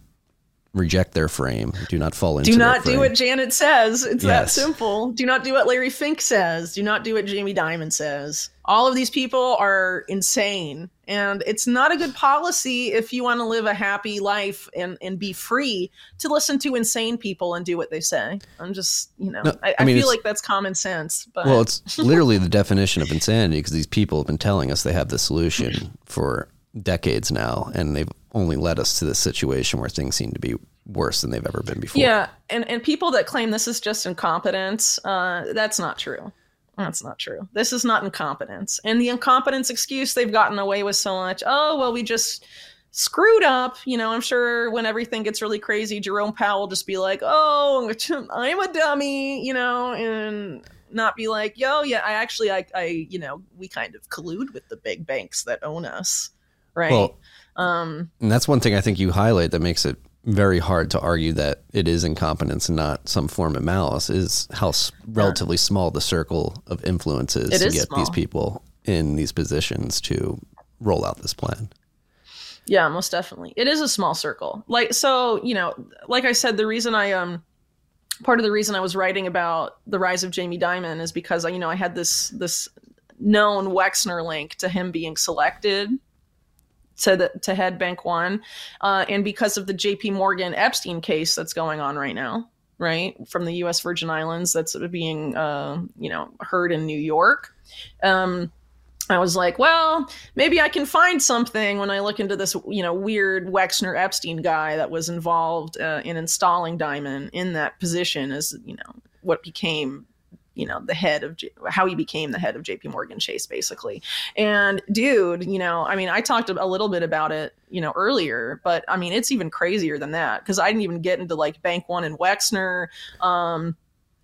reject their frame. Do not fall into. Do not do what Janet says. It's that simple. Do not do what Larry Fink says. Do not do what Jamie Dimon says. All of these people are insane. And it's not a good policy if you want to live a happy life and, and be free to listen to insane people and do what they say. I'm just, you know, No, I, I I, mean, feel like that's common sense. But Well, it's literally the definition of insanity because these people have been telling us they have the solution for decades now, and they've only led us to this situation where things seem to be worse than they've ever been before. Yeah, and and people that claim this is just incompetence, uh, that's not true. That's not true. This is not incompetence. And the incompetence excuse they've gotten away with so much. Oh well, we just screwed up. You know, I'm sure when everything gets really crazy, Jerome Powell will just be like, "Oh, I'm a dummy," you know, and not be like, "Yo, yeah, I actually, I, I, you know, we kind of collude with the big banks that own us." Right. Well, um, and that's one thing I think you highlight that makes it very hard to argue that it is incompetence and not some form of malice is how s- relatively small the circle of influence is to is get these people in these positions to roll out this plan. Yeah, most definitely. It is a small circle. Like so, you know, like I said, the reason I um part of the reason I was writing about the rise of Jamie Dimon is because I, you know I had this this known Wexner link to him being selected to the to head Bank One, uh, and because of the J.P. Morgan Epstein case that's going on right now, right from the U.S. Virgin Islands that's being uh, you know heard in New York. Um, I was like, well, maybe I can find something when I look into this, you know, weird Wexner Epstein guy that was involved uh, in installing Dimon in that position as, you know, what became, you know, the head of J- how he became the head of JP Morgan Chase, basically. And dude, you know, I mean, I talked a little bit about it, you know, earlier, but I mean, it's even crazier than that because I didn't even get into like Bank One and Wexner. Um,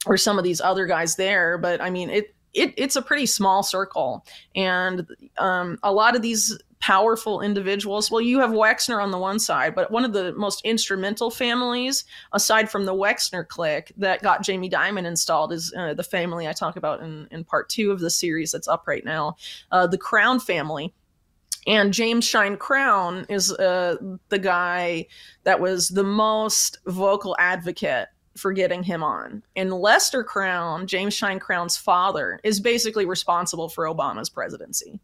or some of these other guys there but i mean it, it it's a pretty small circle and um, a lot of these powerful individuals. Well you have wexner on the one side but one of the most instrumental families aside from the wexner clique that got jamie dimon installed is uh, the family i talk about in, in part two of the series that's up right now uh, the crown family. And James Schine Crown is uh, the guy that was the most vocal advocate for getting him on. And Lester Crown, James Schine Crown's father, is basically responsible for Obama's presidency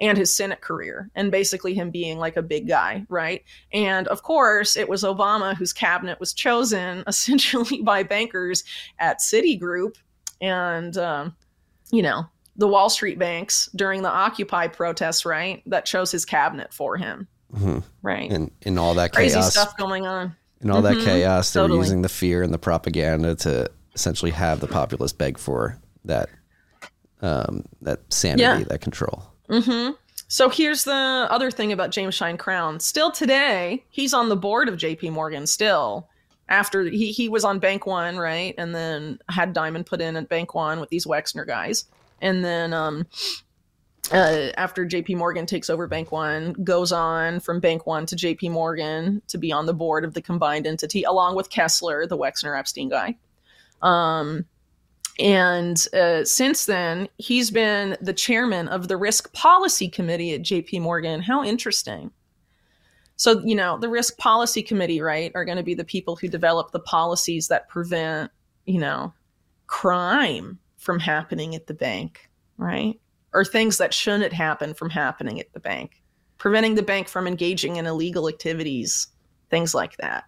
and his Senate career, and basically him being like a big guy, right? And of course, it was Obama whose cabinet was chosen essentially by bankers at Citigroup and, um, you know, the Wall Street banks during the Occupy protests, right? That chose his cabinet for him, right? And in all that Crazy chaos, stuff going on. And all that Mhm, chaos, they were totally. using the fear and the propaganda to essentially have the populace beg for that um, that sanity, Yeah. that control. So here's the other thing about James Schine Crown. Still today, he's on the board of JP Morgan still. After he, he was on Bank One, right? And then had Dimon put in at Bank One with these Wexner guys. And then um uh, after JP Morgan takes over Bank One, goes on from Bank One to JP Morgan to be on the board of the combined entity, along with Kessler, the Wexner Epstein guy. Um, and uh, since then, he's been the chairman of the Risk Policy Committee at JP Morgan. How interesting. So, you know, the Risk Policy Committee, right, are going to be the people who develop the policies that prevent, you know, crime from happening at the bank, right? Or things that shouldn't happen from happening at the bank, preventing the bank from engaging in illegal activities, things like that.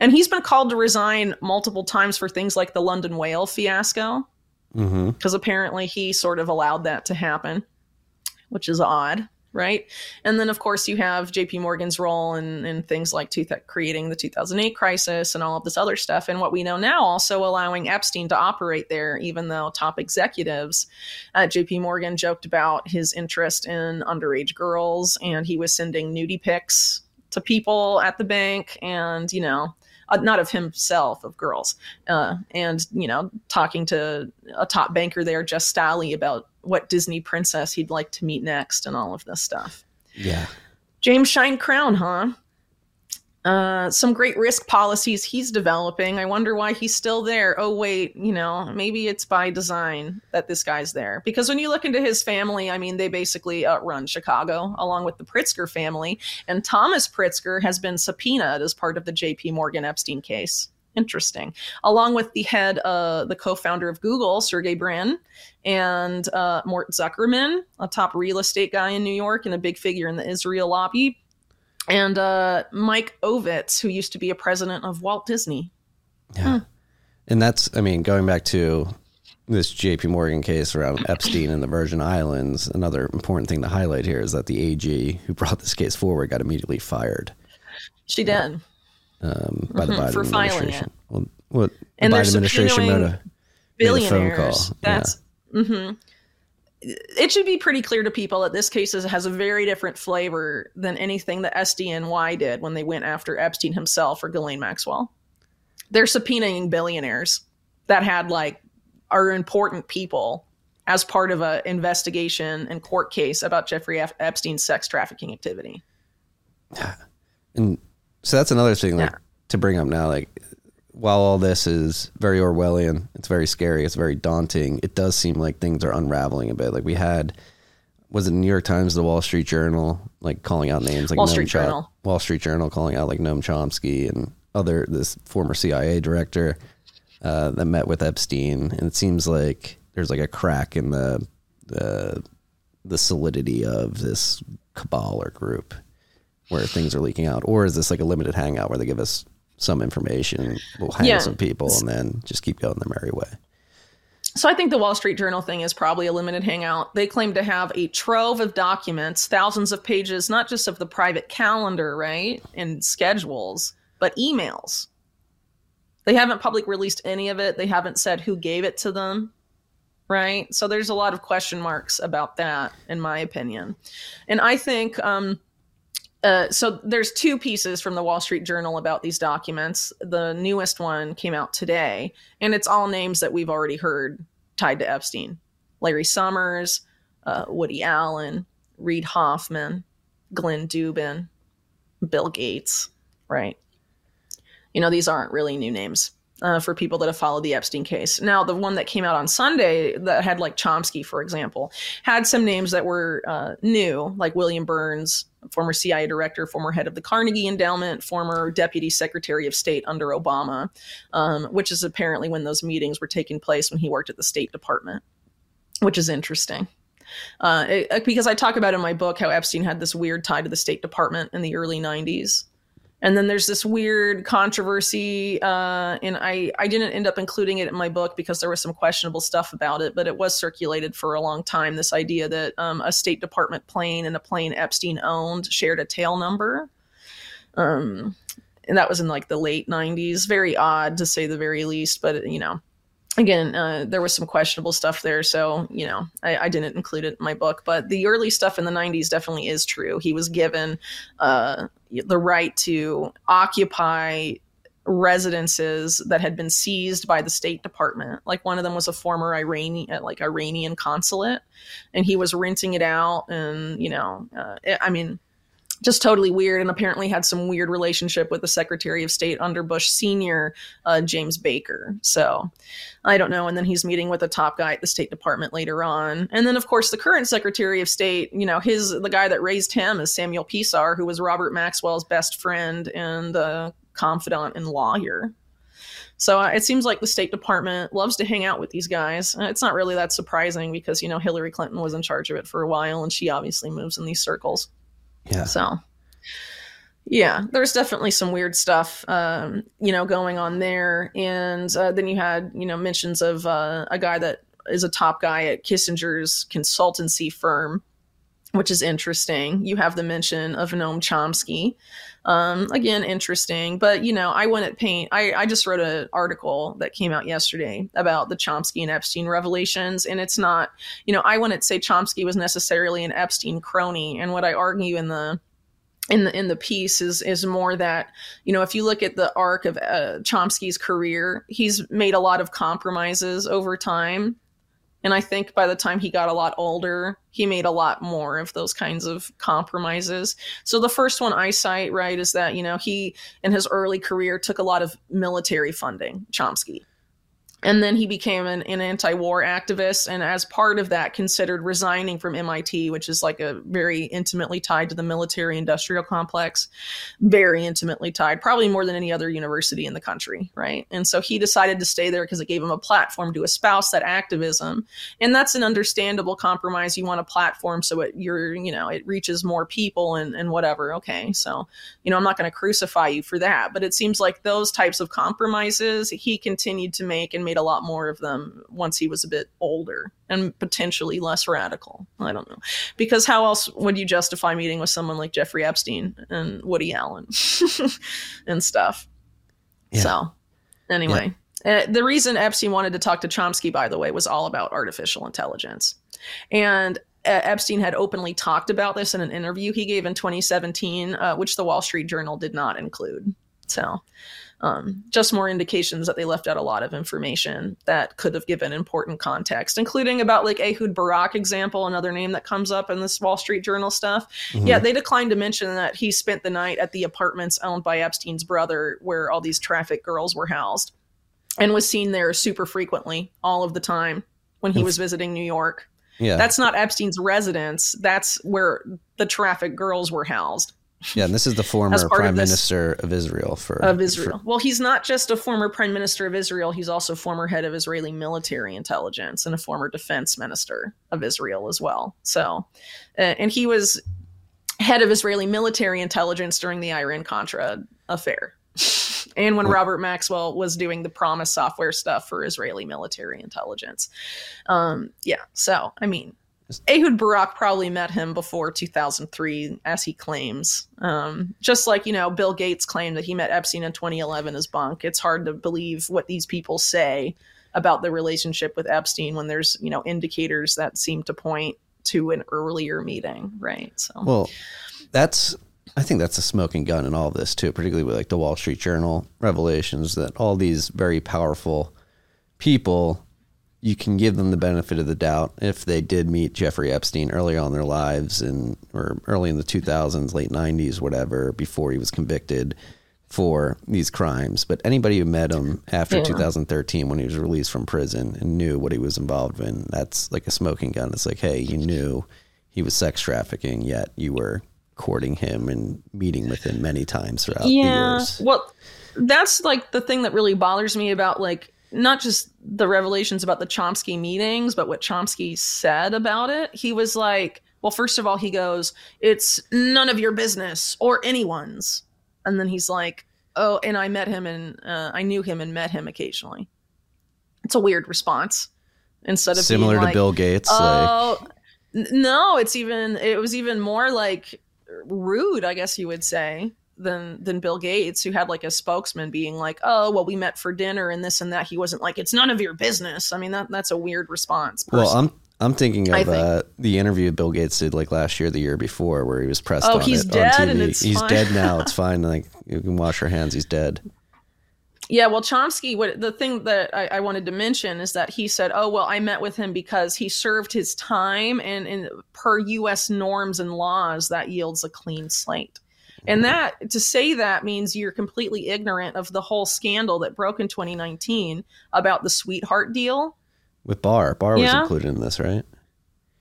And he's been called to resign multiple times for things like the London whale fiasco, Mm-hmm. because apparently he sort of allowed that to happen, which is odd, right? And then, of course, you have JP Morgan's role in, in things like two creating the 2008 crisis and all of this other stuff. And what we know now, also allowing Epstein to operate there, even though top executives at JP Morgan joked about his interest in underage girls and he was sending nudie pics to people at the bank and, you know, uh, not of himself, of girls, uh, and you know, talking to a top banker there, Jes Staley, about what Disney princess he'd like to meet next, and all of this stuff. Yeah. James Schine Crown, huh? Uh, some great risk policies he's developing. I wonder why he's still there. Oh, wait, you know, maybe it's by design that this guy's there. Because when you look into his family, I mean, they basically uh, run Chicago along with the Pritzker family. And Thomas Pritzker has been subpoenaed as part of the JP Morgan Epstein case. Interesting. Along with the head, uh, the co founder of Google, Sergey Brin, and uh, Mort Zuckerman, a top real estate guy in New York and a big figure in the Israel lobby, and uh, Mike Ovitz, who used to be a president of Walt Disney. Yeah. And that's, I mean, going back to this JP Morgan case around Epstein and the Virgin Islands, another important thing to highlight here is that the AG who brought this case forward got immediately fired. She did. um, by the Mhm, Biden for filing administration. Well, what And they're Biden administration made a, made a phone call. That's hmm It should be pretty clear to people that this case is, has a very different flavor than anything that SDNY did when they went after Epstein himself or Ghislaine Maxwell. They're subpoenaing billionaires that had like are important people as part of a investigation and court case about Jeffrey F- Epstein's sex trafficking activity. And so that's another thing like Yeah. to bring up now. Like while all this is very Orwellian, it's very scary, it's very daunting. It does seem like things are unraveling a bit. Like we had was it New York Times, the Wall Street Journal, like calling out names like Wall Noam Street Journal. Wall Street Journal calling out like Noam Chomsky and other this former CIA director uh, that met with Epstein, and it seems like there's like a crack in the the the solidity of this cabal or group where things are leaking out, or is this like a limited hangout where they give us some information, we'll hang Yeah. some people, and then just keep going the merry way? So I think the Wall Street Journal thing is probably a limited hangout. They claim to have a trove of documents, thousands of pages, not just of the private calendar, right, and schedules, but emails. They haven't public released any of it. They haven't said who gave it to them, right? So there's a lot of question marks about that, in my opinion. And I think um, uh, so there's two pieces from the Wall Street Journal about these documents. The newest one came out today, and it's all names that we've already heard tied to Epstein: Larry Summers, uh, Woody Allen, Reid Hoffman, Glenn Dubin, Bill Gates. Right? You know, these aren't really new names. Uh, for people that have followed the Epstein case. Now, the one that came out on Sunday that had like Chomsky, for example, had some names that were uh, new, like William Burns, former CIA director, former head of the Carnegie Endowment, former deputy secretary of state under Obama, um, which is apparently when those meetings were taking place when he worked at the State Department, which is interesting. Uh, it- because I talk about in my book how Epstein had this weird tie to the State Department in the early 90s. And then there's this weird controversy, uh, and I, I didn't end up including it in my book because there was some questionable stuff about it, but it was circulated for a long time. This idea that um, a State Department plane and a plane Epstein owned shared a tail number. Um, and that was in like the late 90s. Very odd to say the very least, but you know, again, uh, there was some questionable stuff there. So, you know, I, I didn't include it in my book, but the early stuff in the 90s definitely is true. He was given uh, the right to occupy residences that had been seized by the State Department. Like one of them was a former Iranian, like Iranian consulate, and he was renting it out. And, you know, uh, I mean, just totally weird and apparently had some weird relationship with the secretary of state under bush senior uh, james baker so i don't know and then he's meeting with a top guy at the state department later on and then of course the current secretary of state you know his the guy that raised him is samuel pisar who was robert maxwell's best friend and uh, confidant and lawyer so uh, it seems like the State Department loves to hang out with these guys. Uh, It's not really that surprising because you know Hillary Clinton was in charge of it for a while, and she obviously moves in these circles. Yeah. So, yeah, there's definitely some weird stuff, um, you know, going on there. And uh, then you had, you know, mentions of uh, a guy that is a top guy at Kissinger's consultancy firm, which is interesting. You have the mention of Noam Chomsky. Um, again, interesting. But, you know, I wouldn't paint, I, I just wrote an article that came out yesterday about the Chomsky and Epstein revelations. And it's not, you know, I wouldn't say Chomsky was necessarily an Epstein crony. And what I argue in the, in the in the piece is is more that you know if you look at the arc of uh, Chomsky's career, he's made a lot of compromises over time, and I think by the time he got a lot older, he made a lot more of those kinds of compromises. So the first one I cite right is that you know he in his early career took a lot of military funding, Chomsky. And then he became an, an anti war activist. And as part of that, considered resigning from MIT, which is like a very intimately tied to the military industrial complex, very intimately tied, probably more than any other university in the country. Right. And so he decided to stay there because it gave him a platform to espouse that activism. And that's an understandable compromise. You want a platform so it, you're, you know, it reaches more people and, and whatever. Okay. So, you know, I'm not going to crucify you for that. But it seems like those types of compromises he continued to make and made made a lot more of them once he was a bit older and potentially less radical. I don't know. Because how else would you justify meeting with someone like Jeffrey Epstein and Woody Allen and stuff? Yeah. So, anyway, uh, the reason Epstein wanted to talk to Chomsky, by the way, was all about artificial intelligence. And uh, Epstein had openly talked about this in an interview he gave in 2017, uh, which the Wall Street Journal did not include. So, um, just more indications that they left out a lot of information that could have given important context, including about like Ehud Barak example, another name that comes up in this Wall Street Journal stuff. Yeah, they declined to mention that he spent the night at the apartments owned by Epstein's brother, where all these traffic girls were housed, and was seen there super frequently, all of the time when he was visiting New York. Yeah. That's not Epstein's residence. That's where the traffic girls were housed yeah, and this is the former of prime minister of Israel for of Israel. Well, he's not just a former prime minister of Israel, he's also former head of Israeli military intelligence and a former defense minister of Israel as well. So, uh, and he was head of Israeli military intelligence during the Iran Contra affair. And when Robert Maxwell was doing the PROMIS software stuff for Israeli military intelligence. Um, yeah. So, I mean, Ehud Barak probably met him before 2003, as he claims. Um, just like, you know, Bill Gates claimed that he met Epstein in 2011 as bunk. It's hard to believe what these people say about the relationship with Epstein when there's, you know, indicators that seem to point to an earlier meeting, right? So, Well, that's I think that's a smoking gun in all this too, particularly with like the Wall Street Journal revelations that all these very powerful people you can give them the benefit of the doubt if they did meet Jeffrey Epstein early on in their lives and or early in the 2000s, late 90s, whatever, before he was convicted for these crimes. But anybody who met him after Yeah. 2013 when he was released from prison and knew what he was involved in, that's like a smoking gun. It's like, hey, you knew he was sex trafficking, yet you were courting him and meeting with him many times throughout the years. Well, that's like the thing that really bothers me about like not just the revelations about the Chomsky meetings, but what Chomsky said about it. He was like, well, first of all, he goes, it's none of your business or anyone's. And then he's like, oh, and I met him and uh, I knew him and met him occasionally. It's a weird response. Instead of Similar to like, Bill Gates, like Oh, n- no, it's even it was even more like rude, I guess you would say, than than Bill Gates, who had like a spokesman being like, "Oh, well, we met for dinner and this and that." He wasn't like, "It's none of your business." I mean, that that's a weird response. Well. I'm I'm thinking of think- uh, the interview Bill Gates did like last year, the year before, where he was pressed Oh, on he's it dead on TV. and it's he's fine. dead now. It's fine. Like you can wash your hands. He's dead. Yeah, well, Chomsky, what the thing that I, I wanted to mention is that he said, "Oh, well, I met with him because he served his time, and, and per U.S. norms and laws, that yields a clean slate." And that to say that means you're completely ignorant of the whole scandal that broke in 2019 about the sweetheart deal. With Barr, Barr was included in this, right?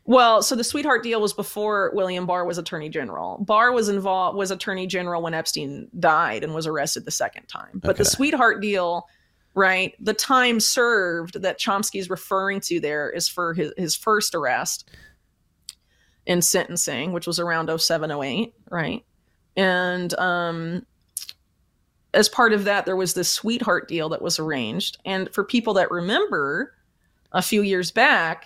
Well, so the sweetheart deal was before William Barr was attorney general. Barr was involved was attorney general when Epstein died and was arrested the second time. But the sweetheart deal, right? The time served that Chomsky's referring to there is for his, his first arrest in sentencing, which was around 0708, right? And um as part of that, there was this sweetheart deal that was arranged. And for people that remember, a few years back,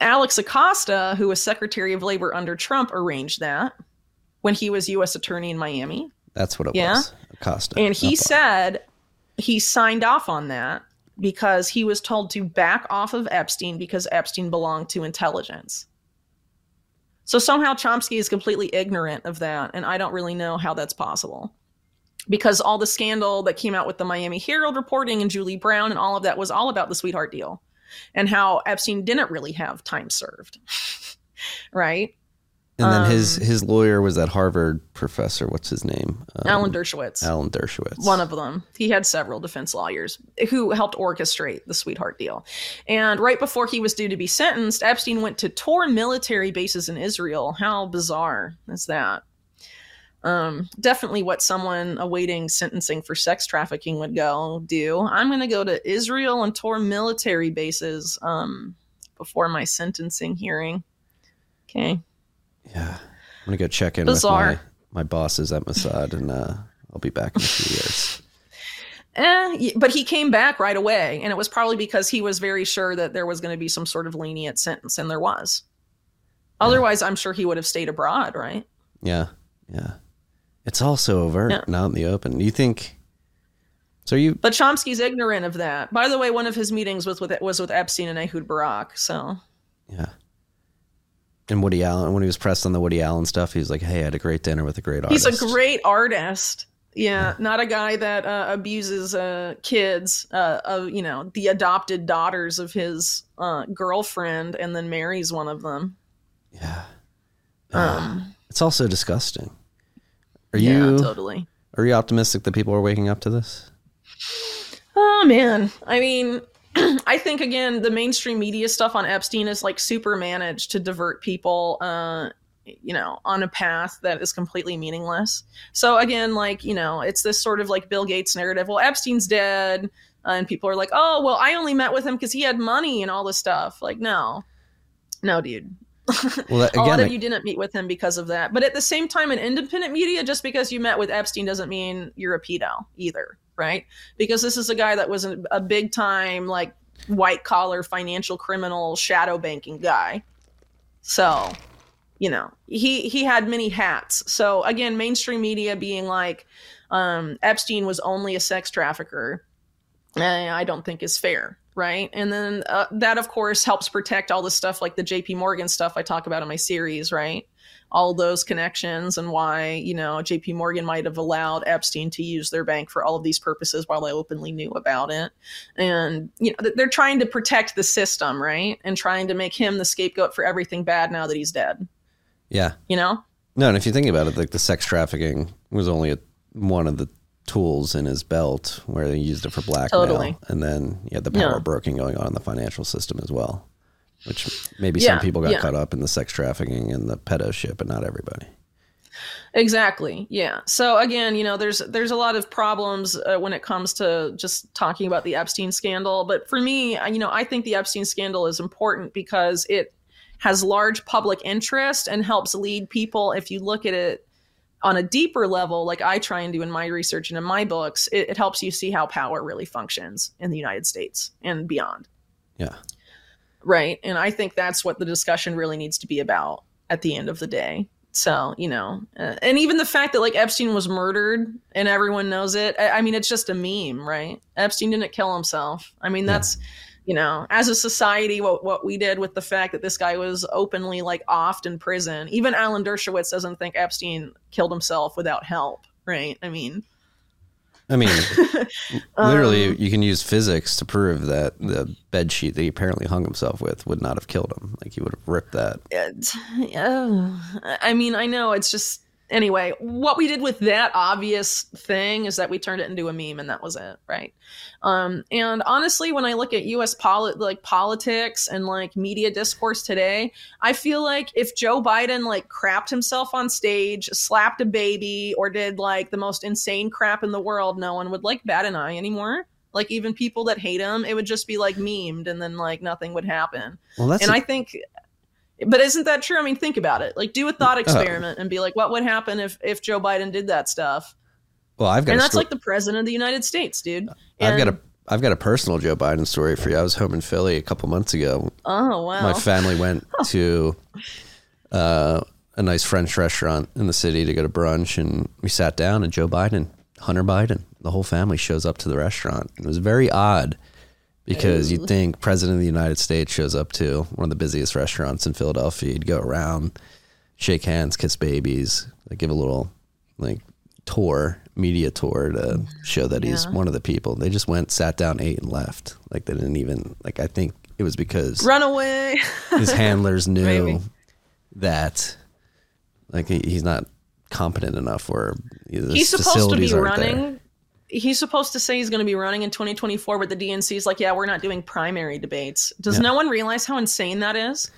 Alex Acosta, who was Secretary of Labor under Trump, arranged that when he was U.S. Attorney in Miami. That's what it Yeah. was. Acosta. And he said he signed off on that because he was told to back off of Epstein because Epstein belonged to intelligence. So somehow Chomsky is completely ignorant of that. And I don't really know how that's possible. Because all the scandal that came out with the Miami Herald reporting and Julie Brown and all of that was all about the sweetheart deal and how Epstein didn't really have time served. right? And then his um, his lawyer was that Harvard professor. What's his name? Um, Alan Dershowitz. Alan Dershowitz. One of them. He had several defense lawyers who helped orchestrate the sweetheart deal. And right before he was due to be sentenced, Epstein went to tour military bases in Israel. How bizarre is that? Um, definitely what someone awaiting sentencing for sex trafficking would go do. I'm going to go to Israel and tour military bases um, before my sentencing hearing. Okay. Yeah, I'm gonna go check in Bizarre. with my my bosses at Mossad, and uh, I'll be back in a few years. Eh, but he came back right away, and it was probably because he was very sure that there was going to be some sort of lenient sentence, and there was. Otherwise, I'm sure he would have stayed abroad, right? Yeah, yeah. It's all so overt, Yeah. not in the open. Do you think? So you? But Chomsky's ignorant of that. By the way, one of his meetings was with was with Epstein and Ehud Barak. So Yeah. And Woody Allen, when he was pressed on the Woody Allen stuff, he was like, "Hey, I had a great dinner with a great artist." he's a great artist. Yeah, not a guy that uh, abuses uh, kids, uh, of you know the adopted daughters of his uh, girlfriend, and then marries one of them. Yeah. Um, It's also disgusting. Are yeah, you totally. are you optimistic that people are waking up to this? Oh man, I mean, I think again the mainstream media stuff on Epstein is like super managed to divert people, uh, you know, on a path that is completely meaningless. So again, like you know, it's this sort of like Bill Gates narrative. Well, Epstein's dead, uh, and people are like, oh, well, I only met with him because he had money and all this stuff. Like, no, no, dude. Well, that, a lot again, of you didn't meet with him because of that. But at the same time, in independent media, just because you met with Epstein doesn't mean you're a pedo either, right? Because this is a guy that was a, a big time, like white collar financial criminal shadow banking guy. So, you know, he he had many hats. So again, mainstream media being like um, Epstein was only a sex trafficker, eh, I don't think is fair, right? And then uh, that, of course, helps protect all the stuff like the J.P. Morgan stuff I talk about in my series, right? All those connections and why you know J.P. Morgan might have allowed Epstein to use their bank for all of these purposes while they openly knew about it, and you know they're trying to protect the system, right? And trying to make him the scapegoat for everything bad now that he's dead. yeah. You know? No, and if you think about it, like the sex trafficking was only a, one of the tools in his belt where they used it for blackmail, Totally. and then you had the power broking going on in the financial system as well, which maybe Yeah, some people got yeah. caught up in the sex trafficking and the pedo shit, but not everybody. Exactly. Yeah. So again, you know, there's there's a lot of problems uh, when it comes to just talking about the Epstein scandal, but for me, I- you know, I think the Epstein scandal is important because it has large public interest and helps lead people if you look at it on a deeper level like I try and do in my research and in my books, it, it helps you see how power really functions in the United States and beyond. Yeah. Right. And I think that's what the discussion really needs to be about at the end of the day. So, you know, uh, and even the fact that like Epstein was murdered and everyone knows it. I, I mean, it's just a meme, right? Epstein didn't kill himself. I mean, that's, you know, as a society, what, what we did with the fact that this guy was openly like offed in prison. Even Alan Dershowitz doesn't think Epstein killed himself without help, right? I mean, I mean, literally, Um, you can use physics to prove that the bed sheet that he apparently hung himself with would not have killed him. Like he would have ripped that. it, oh, I mean, I know it's just anyway. What we did with that obvious thing is that we turned it into a meme, and that was it, right? Um, and honestly, when I look at U.S. Polit- like politics and like media discourse today, I feel like if Joe Biden like crapped himself on stage, slapped a baby, or did like the most insane crap in the world, no one would like bat an eye anymore. Like even people that hate him, it would just be like memed, and then like nothing would happen Well, that's and a- I think, but isn't that true? I mean, think about it. Like, do a thought experiment and be like, what would happen if if Joe Biden did that stuff? well. I've got And that's like the president of the United States, dude. I've got a I've got a personal Joe Biden story for you. I was home in Philly a couple months ago. oh wow. My family went to uh, a nice French restaurant in the city to go to brunch, and we sat down. And Joe Biden, Hunter Biden, the whole family shows up to the restaurant. It was very odd because you'd think President of the United States shows up to one of the busiest restaurants in Philadelphia. He'd go around, shake hands, kiss babies, like give a little like tour, media tour to show that he's one of the people. They just went, sat down, ate, and left. Like they didn't even like. I think it was because Run away. his handlers knew Maybe. that like he, he's not competent enough or the he's supposed to be aren't there. He's supposed to say he's going to be running in 2024, but the DNC is like, yeah, we're not doing primary debates. Does Yeah. no one realize how insane that is?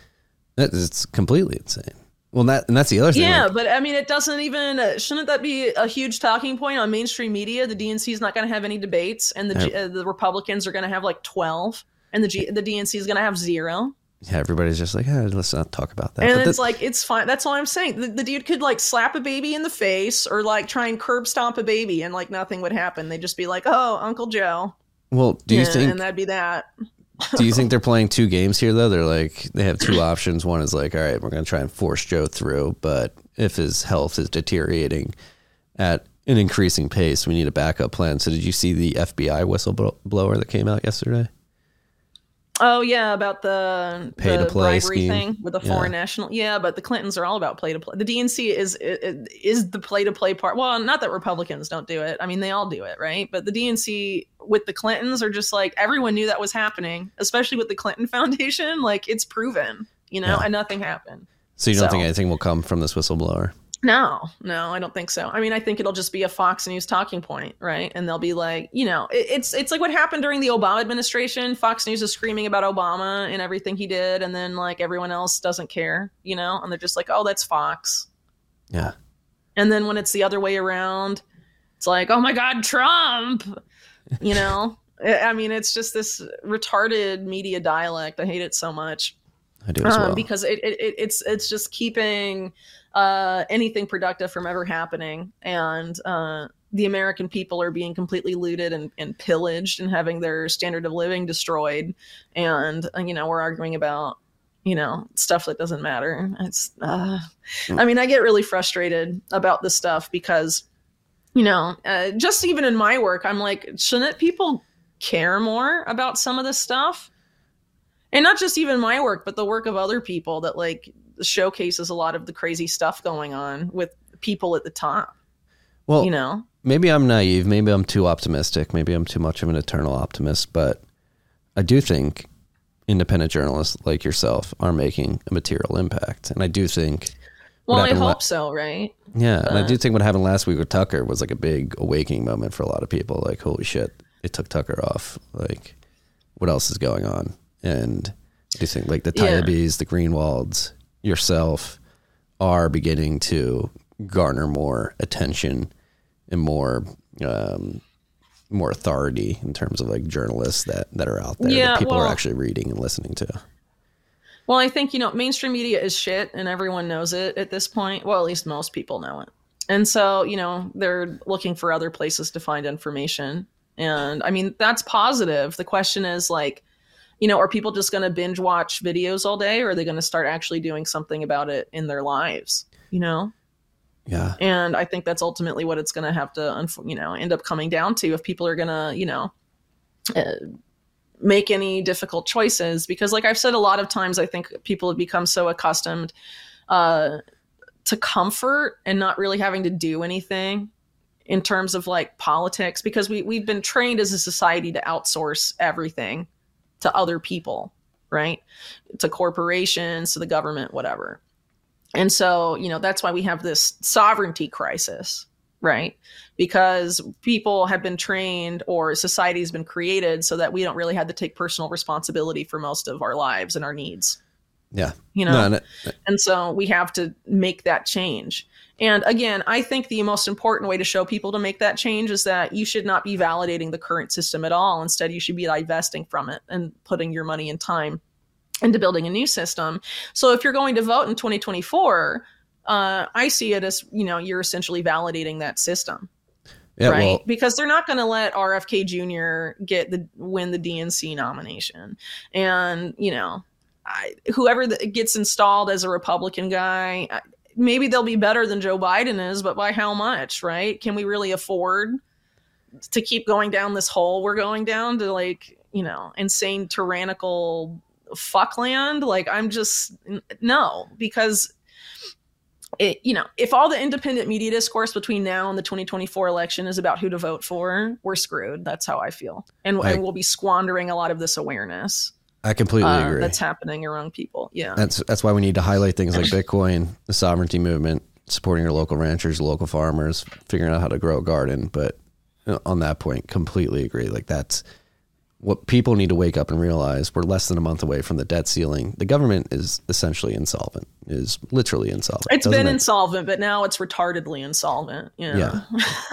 It's completely insane. Well, that and that's the other thing. Yeah, like, but I mean, it doesn't even. Uh, shouldn't that be a huge talking point on mainstream media? The DNC is not going to have any debates, and the Yeah. uh, the Republicans are going to have like twelve, and the G- the DNC is going to have zero. Yeah, everybody's just like, eh, let's not talk about that. And But it's like it's fine. That's all I'm saying. The, the dude could like slap a baby in the face or like try and curb stomp a baby, and like nothing would happen. They'd just be like, "Oh, Uncle Joe," well, do you Yeah, think and that'd be that. do you think they're playing two games here though? They're like they have two options. One is like, all right, we're going to try and force Joe through, but if his health is deteriorating at an increasing pace, we need a backup plan. So did you see the FBI whistleblower that came out yesterday? Oh yeah, about the Pay the to play bribery scheme. thing with the Yeah. foreign national. Yeah, but the Clintons are all about play to play. The DNC is is, is the play to play part. Well, not that Republicans don't do it. I mean, they all do it, right? But the DNC with the Clintons are just like everyone knew that was happening, especially with the Clinton Foundation. Like it's proven, you know, Yeah. and nothing happened. So you don't So- think anything will come from this whistleblower? No, no, I don't think so. I mean, I think it'll just be a Fox News talking point, right? And they'll be like, you know, it, it's it's like what happened during the Obama administration. Fox News is screaming about Obama and everything he did, and then like everyone else doesn't care, you know, and they're just like, oh, that's Fox. Yeah. And then when it's the other way around, it's like, oh my God, Trump, you know. I mean, it's just this retarded media dialect. I hate it so much I do as um, because it, it, it it's it's just keeping uh, anything productive from ever happening, and uh, the American people are being completely looted and, and pillaged and having their standard of living destroyed, and uh, you know we're arguing about you know stuff that doesn't matter. It's uh, I mean I get really frustrated about this stuff because you know uh, just even in my work I'm like shouldn't people care more about some of this stuff? and not just even my work but the work of other people that like showcases a lot of the crazy stuff going on with people at the top well, you know maybe I'm naive. Maybe I'm too optimistic. Maybe I'm too much of an eternal optimist. But I do think independent journalists like yourself are making a material impact, and I do think. well i happened la- hope so right Yeah, and I do think what happened last week with Tucker was like a big awakening moment for a lot of people. Like, holy shit, it took Tucker off. Like, what else is going on? And I do think like the Yeah. The Greenwalds, yourself are beginning to garner more attention and more um, more authority in terms of like journalists that that are out there Yeah, that people are actually reading and listening to. well i think you know mainstream media is shit and everyone knows it at this point. Well at least most people know it. And so you know they're looking for other places to find information. And i mean that's positive. The question is like you know are people just going to binge watch videos all day or are they going to start actually doing something about it in their lives you know? Yeah, and i think that's ultimately what it's going to have to you know end up coming down to if people are going to you know uh, make any difficult choices because like i've said a lot of times i think people have become so accustomed uh, to comfort and not really having to do anything in terms of like politics because we, we've been trained as a society to outsource everything to other people right to corporations to the government whatever and so, you know, that's why we have this sovereignty crisis, right? Because people have been trained or society has been created so that we don't really have to take personal responsibility for most of our lives and our needs, yeah. you know? No, and it- And so we have to make that change. And again, I think the most important way to show people to make that change is that you should not be validating the current system at all. Instead, you should be divesting from it and putting your money and time into building a new system. So if you're going to vote in 2024, uh, I see it as, you know, you're essentially validating that system yeah. right? Well, because they're not going to let RFK Jr. get the win the DNC nomination, and you know, I, whoever that gets installed as a Republican guy, I- maybe they'll be better than Joe Biden is, but by how much, right? Can we really afford to keep going down this hole we're going down to like you know insane tyrannical fuckland? Like I'm just no because it, you know, if all the independent media discourse between now and the 2024 election is about who to vote for, we're screwed. That's how I feel, and, and we'll be squandering a lot of this awareness I completely uh, agree. that's happening around people. Yeah, That's that's why we need to highlight things like Bitcoin, the sovereignty movement, supporting your local ranchers, local farmers, figuring out how to grow a garden. But uh, on that point, completely agree. Like that's what people need to wake up and realize we're less than a month away from the debt ceiling. The government is essentially insolvent, is literally insolvent. It's been it? insolvent, but now it's retardedly insolvent. Yeah. Yeah.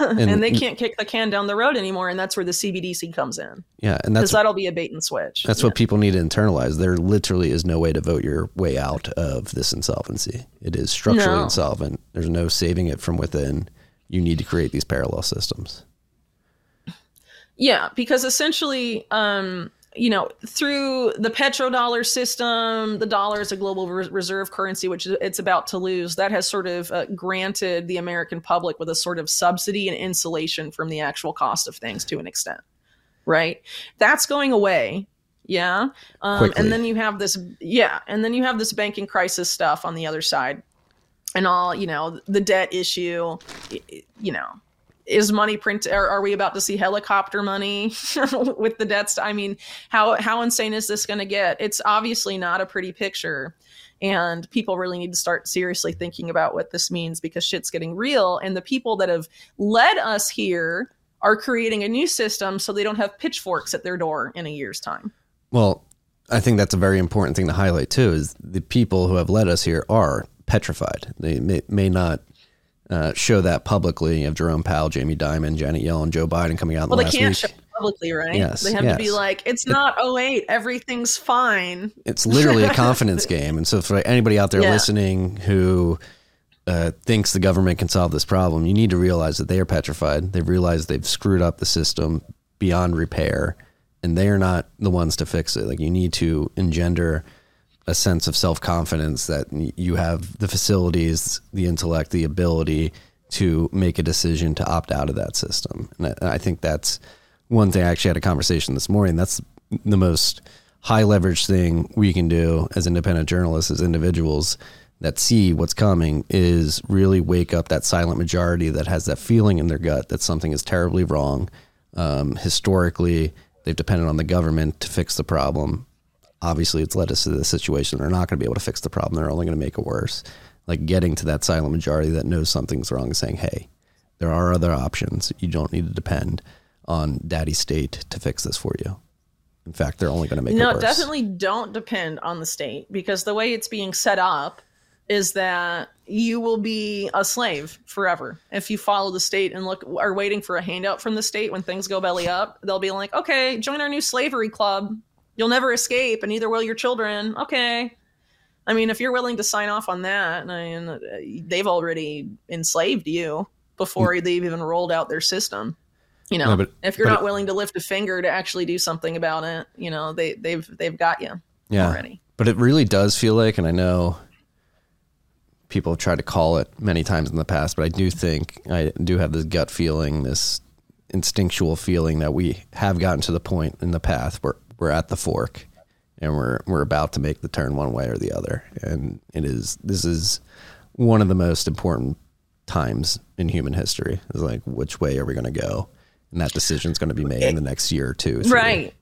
and, And- they can't kick the can down the road anymore. And that's where the CBDC comes in. Yeah, and that's that'll be a bait and switch. that's what people need to internalize. There literally is no way to vote your way out of this insolvency. It is structurally No. insolvent. There's no saving it from within. You need to create these parallel systems. Yeah, because essentially, um, you know, through the petrodollar system, the dollar is a global re- reserve currency, which it's about to lose. That has sort of uh, granted the American public with a sort of subsidy and insulation from the actual cost of things to an extent, right? That's going away. Yeah. Um, and then you have this, yeah. And then you have this banking crisis stuff on the other side and all, you know, the debt issue, you know, is money print are, we about to see helicopter money with the debts i mean how how insane is this going to get it's obviously not a pretty picture and people really need to start seriously thinking about what this means because shit's getting real and the people that have led us here are creating a new system so they don't have pitchforks at their door in a year's time Well, I think that's a very important thing to highlight too. Is the people who have led us here are petrified. They may, may not uh, show that publicly. You have Jerome Powell, Jamie Dimon, Janet Yellen, Joe Biden coming out well the they can't week. show it publicly right Yes, they have to be like it's not 08 everything's fine It's literally a confidence game. And so, for anybody out there Yeah. listening who uh, thinks the government can solve this problem, you need to realize that they are petrified. They've realized they've screwed up the system beyond repair, and they are not the ones to fix it. Like, you need to engender a sense of self confidence that you have the facilities, the intellect, the ability to make a decision to opt out of that system. And I, think that's one thing. I actually had a conversation this morning. That's the most high leverage thing we can do as independent journalists, as individuals that see what's coming, is really wake up that silent majority that has that feeling in their gut that something is terribly wrong. Um, historically, they've depended on the government to fix the problem obviously it's led us to this situation. They're not going to be able to fix the problem. They're only going to make it worse. Like getting to that silent majority that knows something's wrong and saying, hey, there are other options. You don't need to depend on daddy state to fix this for you. In fact, they're only going to make no, it worse. No, definitely don't depend on the state because the way it's being set up is that you will be a slave forever if you follow the state and look are waiting for a handout from the state when things go belly up. They'll be like, "Okay, join our new slavery club. You'll never escape, and neither will your children." Okay. I mean, if you're willing to sign off on that, I mean, uh, they've already enslaved you before they've even rolled out their system. You know, No, but- if you're not it- willing to lift a finger to actually do something about it, you know, they they've they've got you yeah. already. But it really does feel like, and I know people have tried to call it many times in the past, but I do think I do have this gut feeling, this instinctual feeling that we have gotten to the point in the path where we're at the fork and we're we're about to make the turn one way or the other. And it is this is one of the most important times in human history. Is like which way are we going to go? And that decision is going to be made in the next year or two. Right.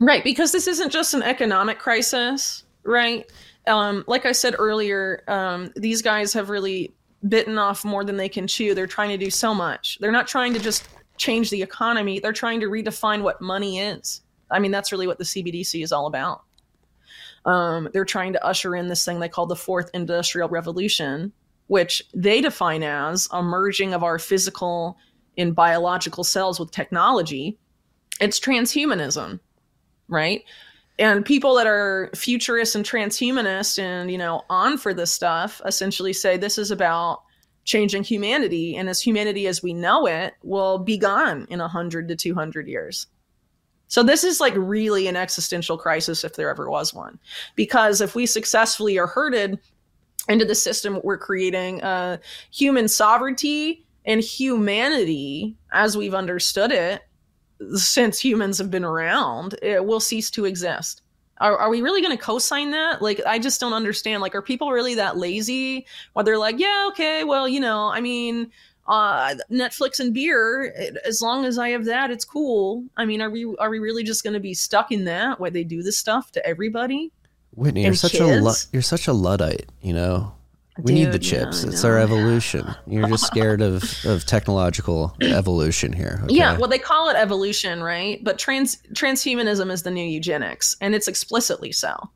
Right, because this isn't just an economic crisis, right? Um, like I said earlier, um, these guys have really bitten off more than they can chew. They're trying to do so much. They're not trying to just change the economy, they're trying to redefine what money is. I mean, that's really what the CBDC is all about. Um, they're trying to usher in this thing they call the fourth industrial revolution, which they define as a merging of our physical and biological cells with technology. It's transhumanism, right? And people that are futurists and transhumanists and, you know, on for this stuff essentially say this is about changing humanity. And as humanity as we know it will be gone in 100 to 200 years. So this is like really an existential crisis if there ever was one. Because if we successfully are herded into the system we're creating, uh, human sovereignty and humanity as we've understood it since humans have been around, it will cease to exist. Are, are we really going to co-sign that? Like, I just don't understand. Like, are people really that lazy? Where they're like, yeah, okay, well, you know, I mean, uh, Netflix and beer. As long as I have that, it's cool. I mean, are we are we really just going to be stuck in that where they do this stuff to everybody? Whitney, you're such a lu- you're such a luddite. You know, We need the Dude, yeah, chips. It's our evolution. You're just scared of, of technological evolution here. okay? Yeah, well, they call it evolution, right? But trans transhumanism is the new eugenics, and it's explicitly so.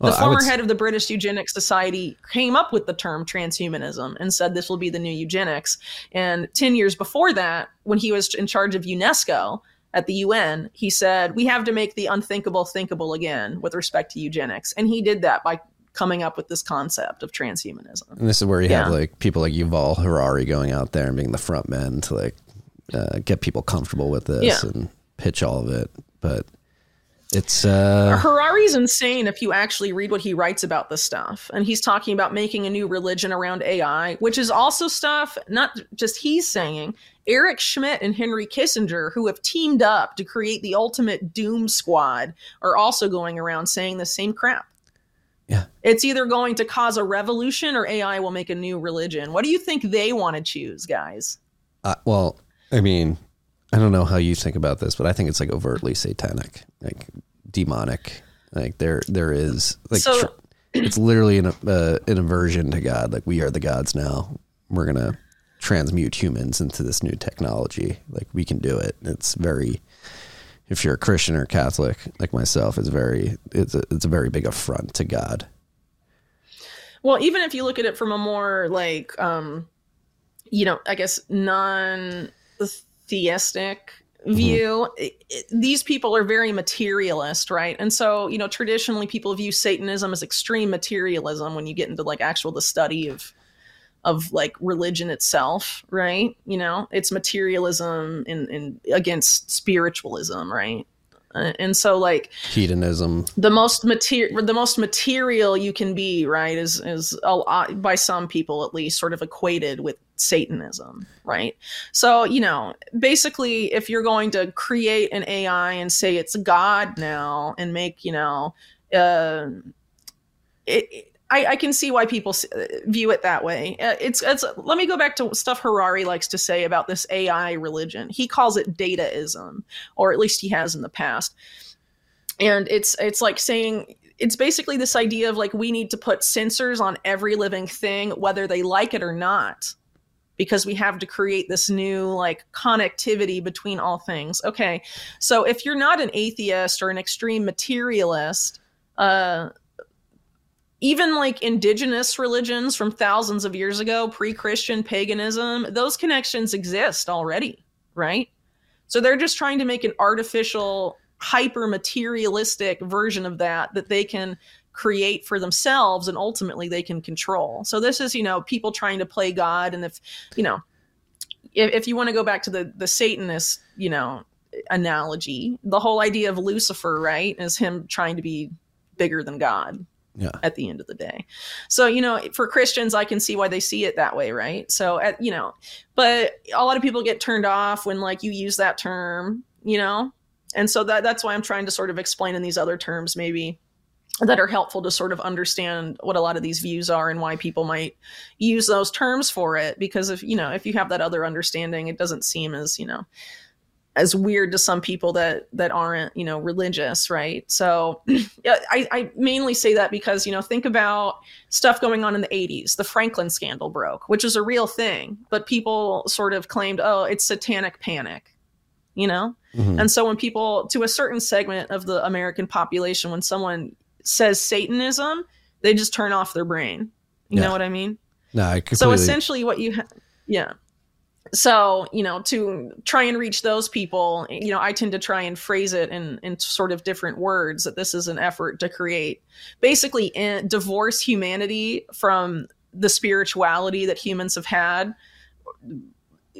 The former head of the British Eugenics Society came up with the term transhumanism and said this will be the new eugenics. And 10 years before that, when he was in charge of UNESCO at the UN, he said, We have to make the unthinkable thinkable again with respect to eugenics. And he did that by coming up with this concept of transhumanism. And this is where you have like people like Yuval Harari going out there and being the front men to like uh, get people comfortable with this Yeah. and pitch all of it. But it's uh, Harari's insane if you actually read what he writes about this stuff. And he's talking about making a new religion around AI, which is also stuff not just he's saying. Eric Schmidt and Henry Kissinger, who have teamed up to create the ultimate doom squad, are also going around saying the same crap. Yeah. It's either going to cause a revolution or AI will make a new religion. What do you think they want to choose, guys? uh, well, I mean, I don't know how you think about this, but I think it's like overtly satanic, like demonic. Like there, there is like So- tr- it's literally an uh, an aversion to God. Like we are the gods now. We're gonna transmute humans into this new technology. Like we can do it. It's very. If you're a Christian or Catholic like myself, it's very it's a, it's a very big affront to God. Well, even if you look at it from a more like, um, you know, I guess non theistic view, i i these people are very materialist, right? And so, you know, traditionally people view Satanism as extreme materialism when you get into like actual the study of of like religion itself, right? You know, it's materialism in, in against spiritualism, right? Uh, and so like Hedonism. the most material the most material you can be right is is a lot, by some people at least sort of equated with satanism right so you know basically if you're going to create an ai and say it's god now and make you know uh it, I, I can see why people view it that way. Uh, It's it's. Let me go back to stuff Harari likes to say about this AI religion. He calls it dataism, or at least he has in the past and it's it's like saying it's basically this idea of like we need to put sensors on every living thing whether they like it or not because we have to create this new like connectivity between all things. Okay so if you're not an atheist or an extreme materialist uh even like indigenous religions from thousands of years ago pre-christian paganism those connections exist already right? So they're just trying to make an artificial, hyper materialistic version of that that they can create for themselves and ultimately they can control. So this is, you know, people trying to play God. And if, you know, if, if you want to go back to the the Satanist, you know, analogy, the whole idea of Lucifer, right, is him trying to be bigger than God Yeah. at the end of the day. So, you know, for Christians, I can see why they see it that way, right? So, at, you know, but a lot of people get turned off when like you use that term, you know? And so that that's why I'm trying to sort of explain in these other terms maybe that are helpful to sort of understand what a lot of these views are and why people might use those terms for it. Because if, you know, if you have that other understanding, it doesn't seem as, you know, as weird to some people that that aren't you know religious right? So yeah, I, I mainly say that because you know think about stuff going on in the 80s the franklin scandal broke which is a real thing but people sort of claimed oh it's satanic panic you know? Mhm. and so when people to a certain segment of the american population when someone says satanism they just turn off their brain you Yeah. know what i mean No, I completely. so essentially what you ha- yeah so you know to try and reach those people you know i tend to try and phrase it in in sort of different words that this is an effort to create basically in, divorce humanity from the spirituality that humans have had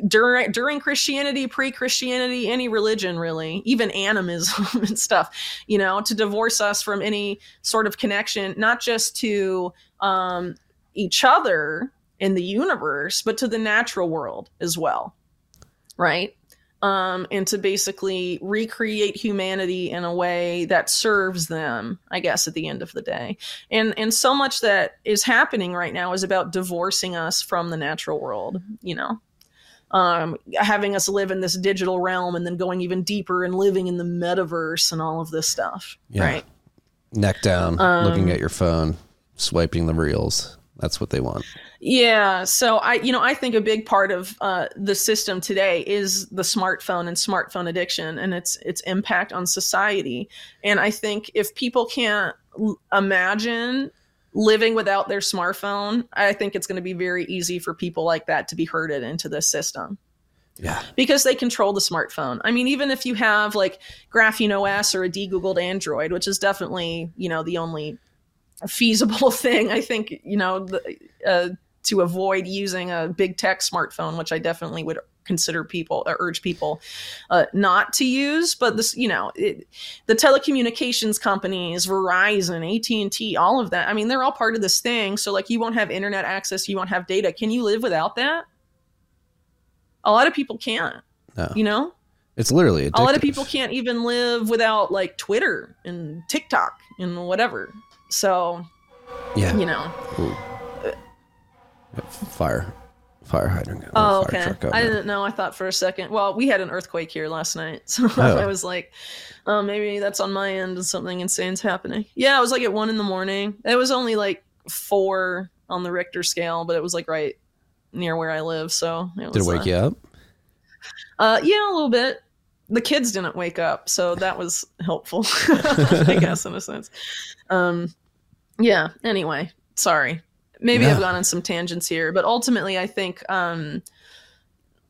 during during Christianity, pre-Christianity, any religion really, even animism and stuff, you know, to divorce us from any sort of connection, not just to um, each other in the universe, but to the natural world as well, right? Um, and to basically recreate humanity in a way that serves them, I guess, at the end of the day. And and so much that is happening right now is about divorcing us from the natural world, you know um, having us live in this digital realm and then going even deeper and living in the metaverse and all of this stuff. Yeah. Right. neck down, Um, looking at your phone, swiping the reels. That's what they want. Yeah, so I, you know, I think a big part of uh, the system today is the smartphone and smartphone addiction and its its impact on society. And I think if people can't l- imagine living without their smartphone, I think it's going to be very easy for people like that to be herded into this system Yeah. because they control the smartphone. I mean, even if you have like Graphene OS or a de-googled Android, which is definitely you know the only feasible thing, I think you know the, uh, to avoid using a big tech smartphone, which I definitely would consider people or urge people uh, not to use but this you know it, the telecommunications companies verizon at&t all of that i mean they're all part of this thing. So like you won't have internet access you won't have data. Can you live without that? A lot of people can't No. you know? It's literally a lot of people can't even live without like twitter and tiktok and whatever. So Yeah. you know. Fire. Fire hydrant. Oh, fire okay. I didn't know. I thought for a second. Well, we had an earthquake here last night, so Oh. I was like, "Oh, maybe that's on my end and something insane's happening." Yeah, it was like at one in the morning. It was only like four on the Richter scale, but it was like right near where I live. So it was, Did it wake uh, you up? Uh, yeah, a little bit. The kids didn't wake up, so that was helpful, I guess, in a sense. Um, yeah. Anyway, sorry. Maybe I've gone on some tangents here, but ultimately, I think, um,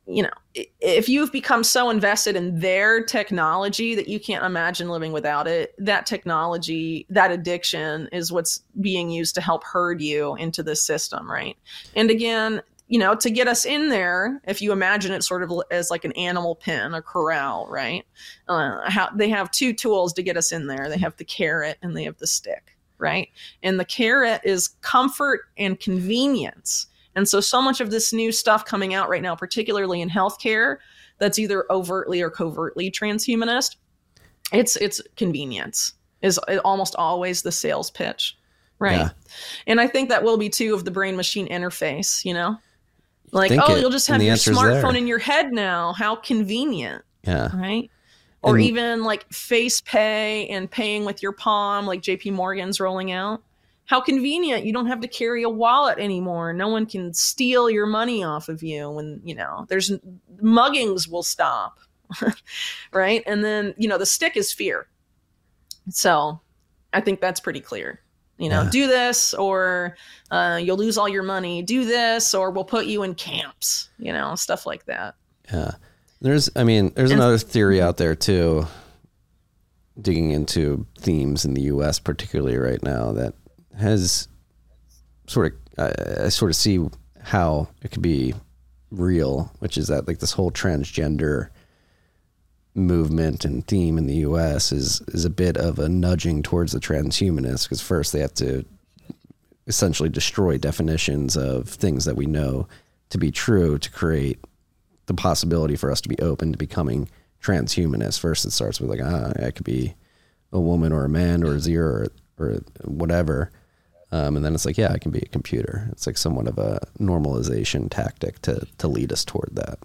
you know, if you've become so invested in their technology that you can't imagine living without it, that technology, that addiction is what's being used to help herd you into this system, right? And again, you know, to get us in there, if you imagine it sort of as like an animal pen, a corral, right? Uh, how, they have two tools to get us in there. They have the carrot and they have the stick, right? And the carrot is comfort and convenience. And so, so much of this new stuff coming out right now, particularly in healthcare, that's either overtly or covertly transhumanist, it's it's convenience is almost always the sales pitch, right? Yeah. And I think that will be too of the brain machine interface, you know? Like, think oh, it, you'll just have your smartphone there. in your head now. How convenient, Yeah. right? Or And- even like face pay and paying with your palm, like JP Morgan's rolling out. How convenient. You don't have to carry a wallet anymore. No one can steal your money off of you when, you know, there's muggings will stop. right? And then, you know, the stick is fear. So I think that's pretty clear. You know, Yeah. do this or uh, you'll lose all your money. Do this or we'll put you in camps, you know, stuff like that. Yeah. There's, I mean, there's And- another theory out there too, digging into themes in the U.S. particularly right now that has sort of, I I sort of see how it could be real, which is that like this whole transgender movement and theme in the U.S. is is a bit of a nudging towards the transhumanists because first they have to essentially destroy definitions of things that we know to be true to create the possibility for us to be open to becoming transhumanist. First, it starts with like, ah, I could be a woman or a man or a zero or, or whatever. Um, and then it's like, yeah, I can be a computer. It's like somewhat of a normalization tactic to, to lead us toward that.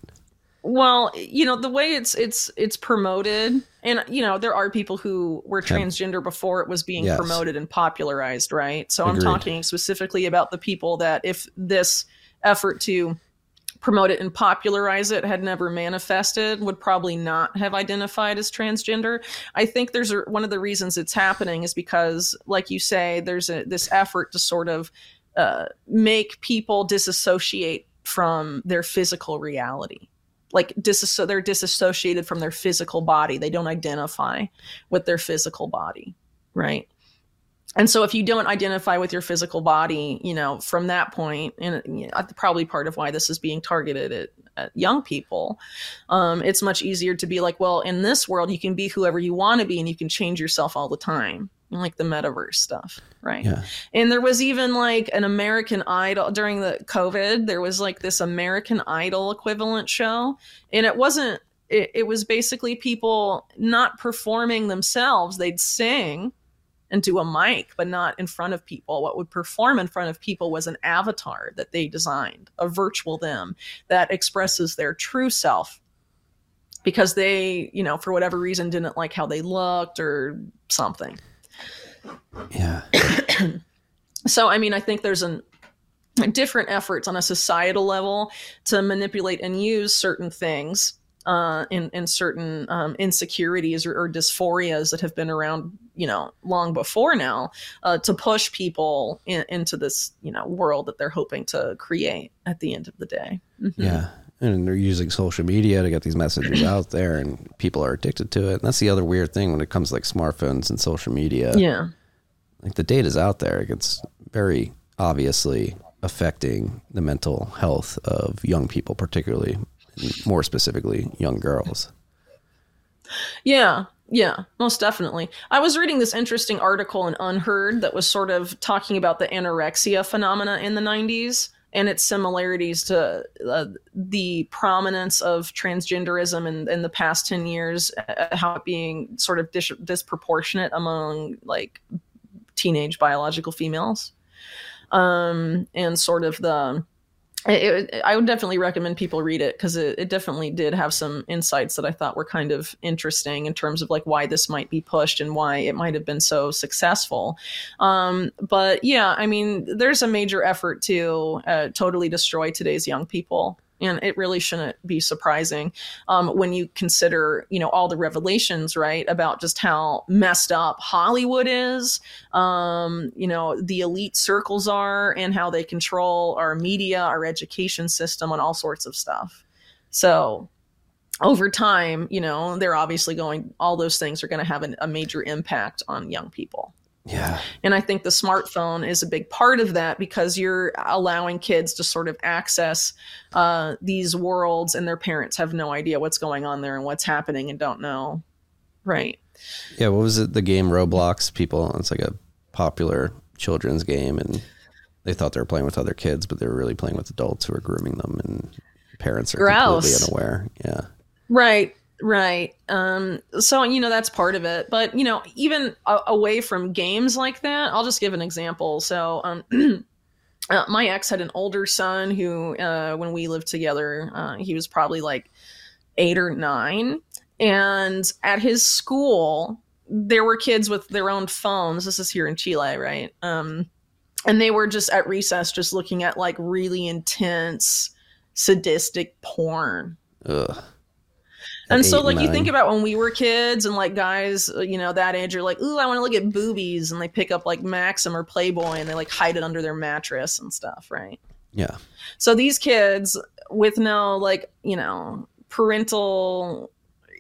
Well, you know, the way it's it's it's promoted and you know, there are people who were transgender before it was being Yes. promoted and popularized, right? So Agreed. I'm talking specifically about the people that if this effort to promote it and popularize it had never manifested would probably not have identified as transgender. I think there's a, one of the reasons it's happening is because like you say there's a, this effort to sort of uh, make people disassociate from their physical reality. Like disasso- they're disassociated from their physical body. They don't identify with their physical body right and so if you don't identify with your physical body you know from that point and you know, probably part of why this is being targeted at, at young people um, it's much easier to be like well in this world you can be whoever you want to be and you can change yourself all the time like the metaverse stuff right Yeah. and there was even like an american idol during the covid there was like this american idol equivalent show and it wasn't it, it was basically people not performing themselves they'd sing into a mic, but not in front of people. What would perform in front of people was an avatar that they designed, a virtual them that expresses their true self because they, you know, for whatever reason didn't like how they looked or something. Yeah. So, I mean, I think there's an different efforts on a societal level to manipulate and use certain things uh, in in certain um, insecurities or, or, dysphorias that have been around, you know, long before now, uh, to push people in, into this, you know, world that they're hoping to create at the end of the day. Mm-hmm. Yeah, and they're using social media to get these messages out there, and people are addicted to it. And that's the other weird thing when it comes to like smartphones and social media. Yeah, like the data's out there. It's very obviously affecting the mental health of young people, particularly more specifically young girls. Yeah, yeah, most definitely. I was reading this interesting article in UnHerd that was sort of talking about the anorexia phenomena in the 90s and its similarities to uh, the prominence of transgenderism in, in the past 10 years, uh, how it being sort of dis- disproportionate among like teenage biological females. Um, and sort of the it, it, I would definitely recommend people read it because it, it, definitely did have some insights that I thought were kind of interesting in terms of like why this might be pushed and why it might have been so successful. Um, but yeah, I mean, there's a major effort to uh, totally destroy today's young people and it really shouldn't be surprising um, when you consider you know all the revelations right about just how messed up hollywood is um, you know the elite circles are and how they control our media our education system and all sorts of stuff. So over time you know they're obviously going all those things are going to have an, a major impact on young people yeah. And I think the smartphone is a big part of that because you're allowing kids to sort of access uh, these worlds and their parents have no idea what's going on there and what's happening and don't know. Right. Yeah. What was it? The game Roblox? People, it's like a popular children's game and they thought they were playing with other kids, but they were really playing with adults who are grooming them and parents are Gross. completely unaware. Yeah. Right. Right. Um, so, you know, that's part of it. But, you know, even a- away from games like that, I'll just give an example. So, um, uh, my ex had an older son who, uh, when we lived together, uh, he was probably like eight or nine. And at his school, there were kids with their own phones. This is here in Chile, right? Um, and they were just at recess, just looking at like really intense, sadistic porn. Ugh and so like you think about when we were kids and like guys uh, you know that age are like ooh i want to look at boobies and they pick up like maxim or playboy and they like hide it under their mattress and stuff right? Yeah. So these kids with no like you know parental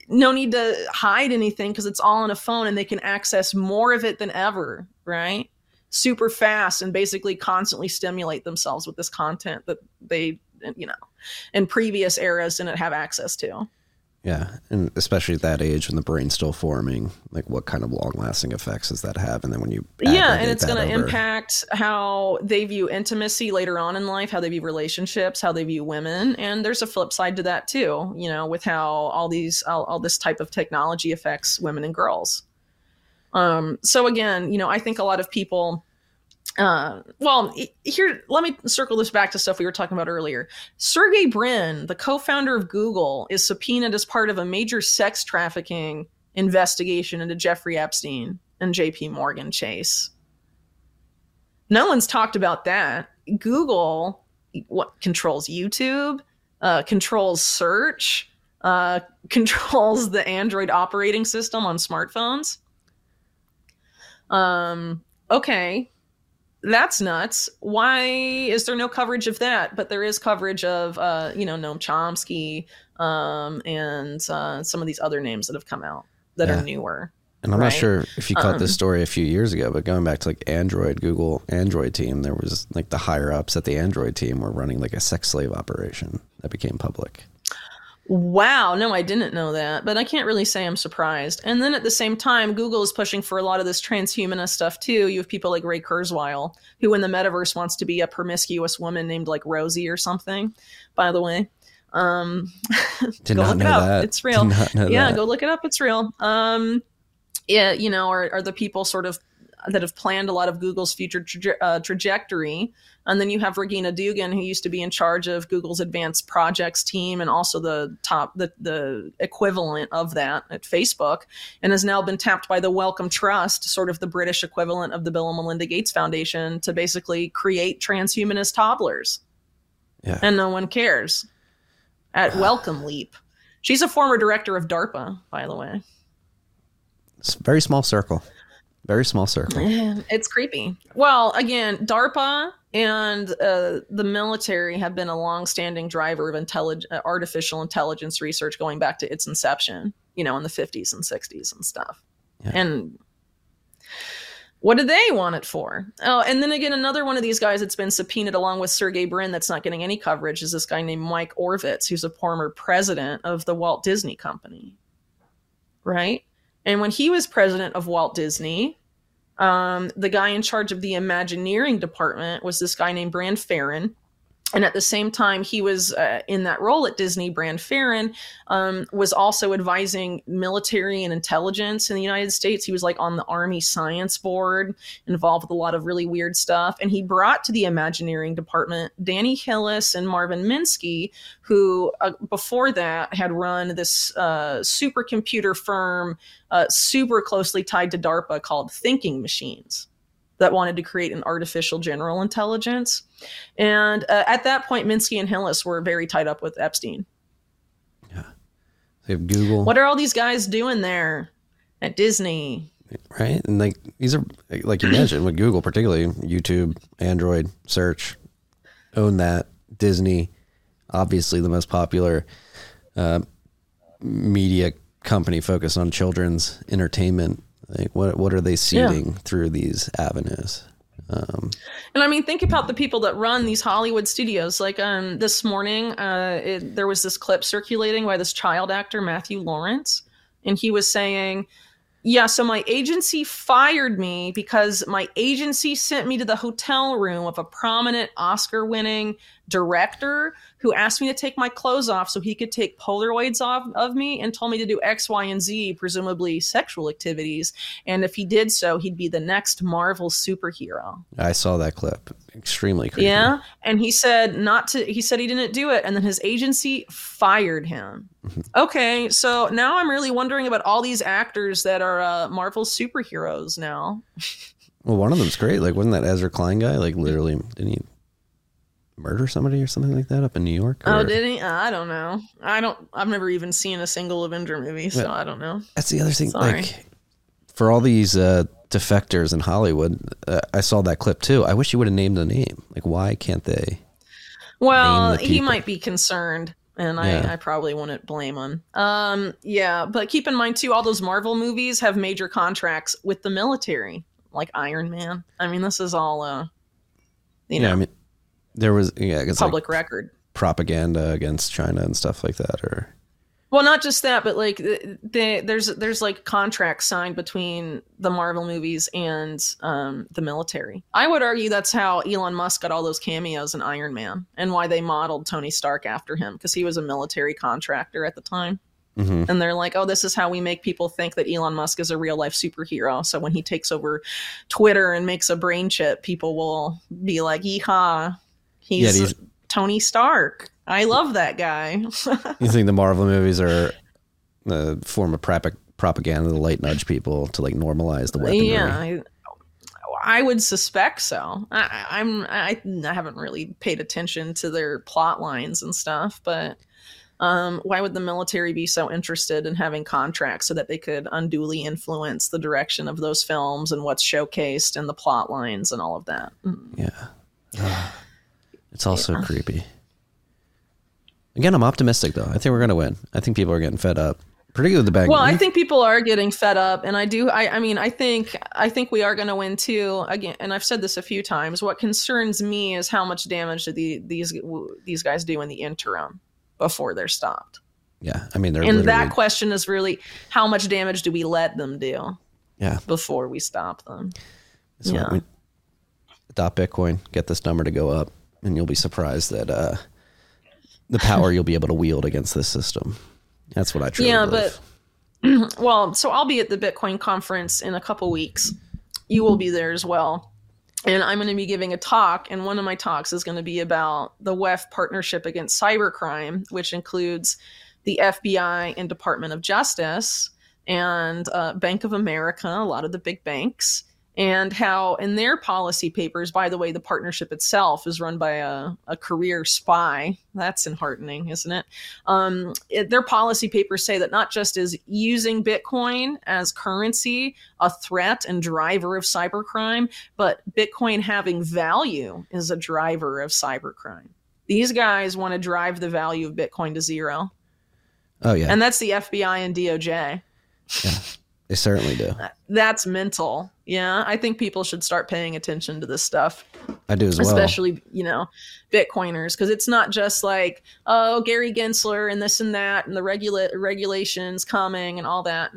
no need to hide anything because it's all on a phone and they can access more of it than ever right? Super fast and basically constantly stimulate themselves with this content that they you know in previous eras didn't have access to yeah, and especially at that age when the brain's still forming, like what kind of long-lasting effects does that have? And then when you yeah, and it's going to impact how they view intimacy later on in life, how they view relationships, how they view women, and there's a flip side to that too. You know, with how all these all, all this type of technology affects women and girls. Um, so again, you know, I think a lot of people uh, well, here, let me circle this back to stuff we were talking about earlier. Sergey Brin, the co founder of Google, is subpoenaed as part of a major sex trafficking investigation into Jeffrey Epstein and JP Morgan Chase. No one's talked about that. Google what controls YouTube, uh, controls search, uh, controls the Android operating system on smartphones. Um, okay, that's nuts. Why is there no coverage of that? But there is coverage of, uh, you know, Noam Chomsky um, and uh, some of these other names that have come out that yeah. are newer. And I'm right? not sure if you caught um, this story a few years ago, but going back to like Android, Google Android team, there was like the higher ups at the Android team were running like a sex slave operation that became public. Wow, no, I didn't know that, but I can't really say I'm surprised. And then at the same time, Google is pushing for a lot of this transhumanist stuff too. You have people like Ray Kurzweil, who in the metaverse wants to be a promiscuous woman named like Rosie or something, by the way. Um, Did go not look know it up. That. It's real. yeah, that. go look it up. It's real. Um, yeah, you know, are, are the people sort of that have planned a lot of Google's future traje- uh, trajectory. And then you have Regina Dugan, who used to be in charge of Google's advanced projects team and also the top, the, the equivalent of that at Facebook, and has now been tapped by the Wellcome Trust, sort of the British equivalent of the Bill and Melinda Gates Foundation, to basically create transhumanist toddlers. Yeah. And no one cares at Wellcome Leap. She's a former director of DARPA, by the way. It's a very small circle. Very small circle. It's creepy. Well, again, DARPA and uh, the military have been a long-standing driver of intellig- uh, artificial intelligence research going back to its inception. You know, in the 50s and 60s and stuff. And what do they want it for? Oh, and then again, another one of these guys that's been subpoenaed along with Sergey Brin that's not getting any coverage is this guy named Mike Ovitz, who's a former president of the Walt Disney Company. Right? And when he was president of Walt Disney, um, the guy in charge of the Imagineering department was this guy named Bran Ferren. And at the same time, he was uh, in that role at Disney. Bran Ferren um, was also advising military and intelligence in the United States. He was like on the Army Science Board, involved with a lot of really weird stuff. And he brought to the Imagineering department Danny Hillis and Marvin Minsky, who uh, before that had run this uh, supercomputer firm uh, super closely tied to DARPA called Thinking Machines that wanted to create an artificial general intelligence. And uh, at that point, Minsky and Hillis were very tied up with Epstein. Yeah. They have Google, What are all these guys doing there at Disney? right? And like these are like you mentioned with Google, particularly YouTube, Android, search, own that. Disney, obviously the most popular uh, media company focused on children's entertainment. Like what what are they seeding through these avenues? Um, And I mean, think about the people that run these Hollywood studios. Like um, this morning, uh, it, there was this clip circulating by this child actor, Matthew Lawrence, and he was saying, Yeah, so my agency fired me because my agency sent me to the hotel room of a prominent Oscar winning director who asked me to take my clothes off so he could take Polaroids off of me and told me to do X, Y, and Z, presumably sexual activities. And if he did so, he'd be the next Marvel superhero. I saw that clip. Extremely creepy. Yeah. And he said not to, he said he didn't do it. And then his agency fired him. okay. So now I'm really wondering about all these actors that are uh, Marvel superheroes now. Well, one of them's great. Like, wasn't that Ezra Klein guy? Like, literally, didn't he murder somebody or something like that up in New York? Oh, did he? Uh, I don't know. I don't, I've never even seen a single Avenger movie. So Yeah. I don't know. That's the other thing. Sorry. Like, for all these uh, defectors in Hollywood, uh, I saw that clip too. I wish you would have named the name. Like, why can't they? Well, the he might be concerned, and Yeah. I, I probably wouldn't blame him. Um, yeah, but keep in mind too, all those Marvel movies have major contracts with the military, like Iron Man. I mean, this is all uh, you know, I mean, there was yeah, it's public like record. propaganda against China and stuff like that, or Well, not just that, but like the, the, there's there's like contracts signed between the Marvel movies and um, the military. I would argue that's how Elon Musk got all those cameos in Iron Man, and why they modeled Tony Stark after him because he was a military contractor at the time. Mhm. And they're like, oh, this is how we make people think that Elon Musk is a real life superhero. So when he takes over Twitter and makes a brain chip, people will be like, yeehaw, he's, Yeah, these- Tony Stark. I love that guy. you think the Marvel movies are a form of prop- propaganda to light nudge people to like normalize the weaponry? Yeah, I, I would suspect so. I, I'm I, I haven't really paid attention to their plot lines and stuff, but um, why would the military be so interested in having contracts so that they could unduly influence the direction of those films and what's showcased and the plot lines and all of that? Mm. Yeah. It's also creepy. Again, I'm optimistic though. I think we're gonna win. I think people are getting fed up, particularly the bank. Well, I think people are getting fed up, and I do. I, I mean, I think I think we are going to win too. Again, and I've said this a few times. What concerns me is how much damage do the, these these guys do in the interim before they're stopped. yeah, I mean they're and that question is really how much damage do we let them do yeah. before we stop them? So Yeah. we- adopt Bitcoin, get this number to go up, and you'll be surprised that uh, the power you'll be able to wield against this system. That's what I truly believe. yeah, believe. but well, so I'll be at the Bitcoin conference in a couple weeks. You will be there as well. And I'm going to be giving a talk, and one of my talks is going to be about the WEF partnership against cybercrime, which includes the FBI and Department of Justice and uh, Bank of America, a lot of the big banks, and how in their policy papers, by the way, the partnership itself is run by a, a career spy. That's enheartening, isn't it? Um, it? Their policy papers say that not just is using Bitcoin as currency a threat and driver of cybercrime, but Bitcoin having value is a driver of cybercrime. These guys want to drive the value of Bitcoin to zero. Oh yeah, And that's the FBI and DOJ. yeah they certainly do. That's mental. Yeah, I think people should start paying attention to this stuff, I do as well. especially, you know, Bitcoiners, because it's not just like, oh, Gary Gensler and this and that and the regula- regulations coming and all that.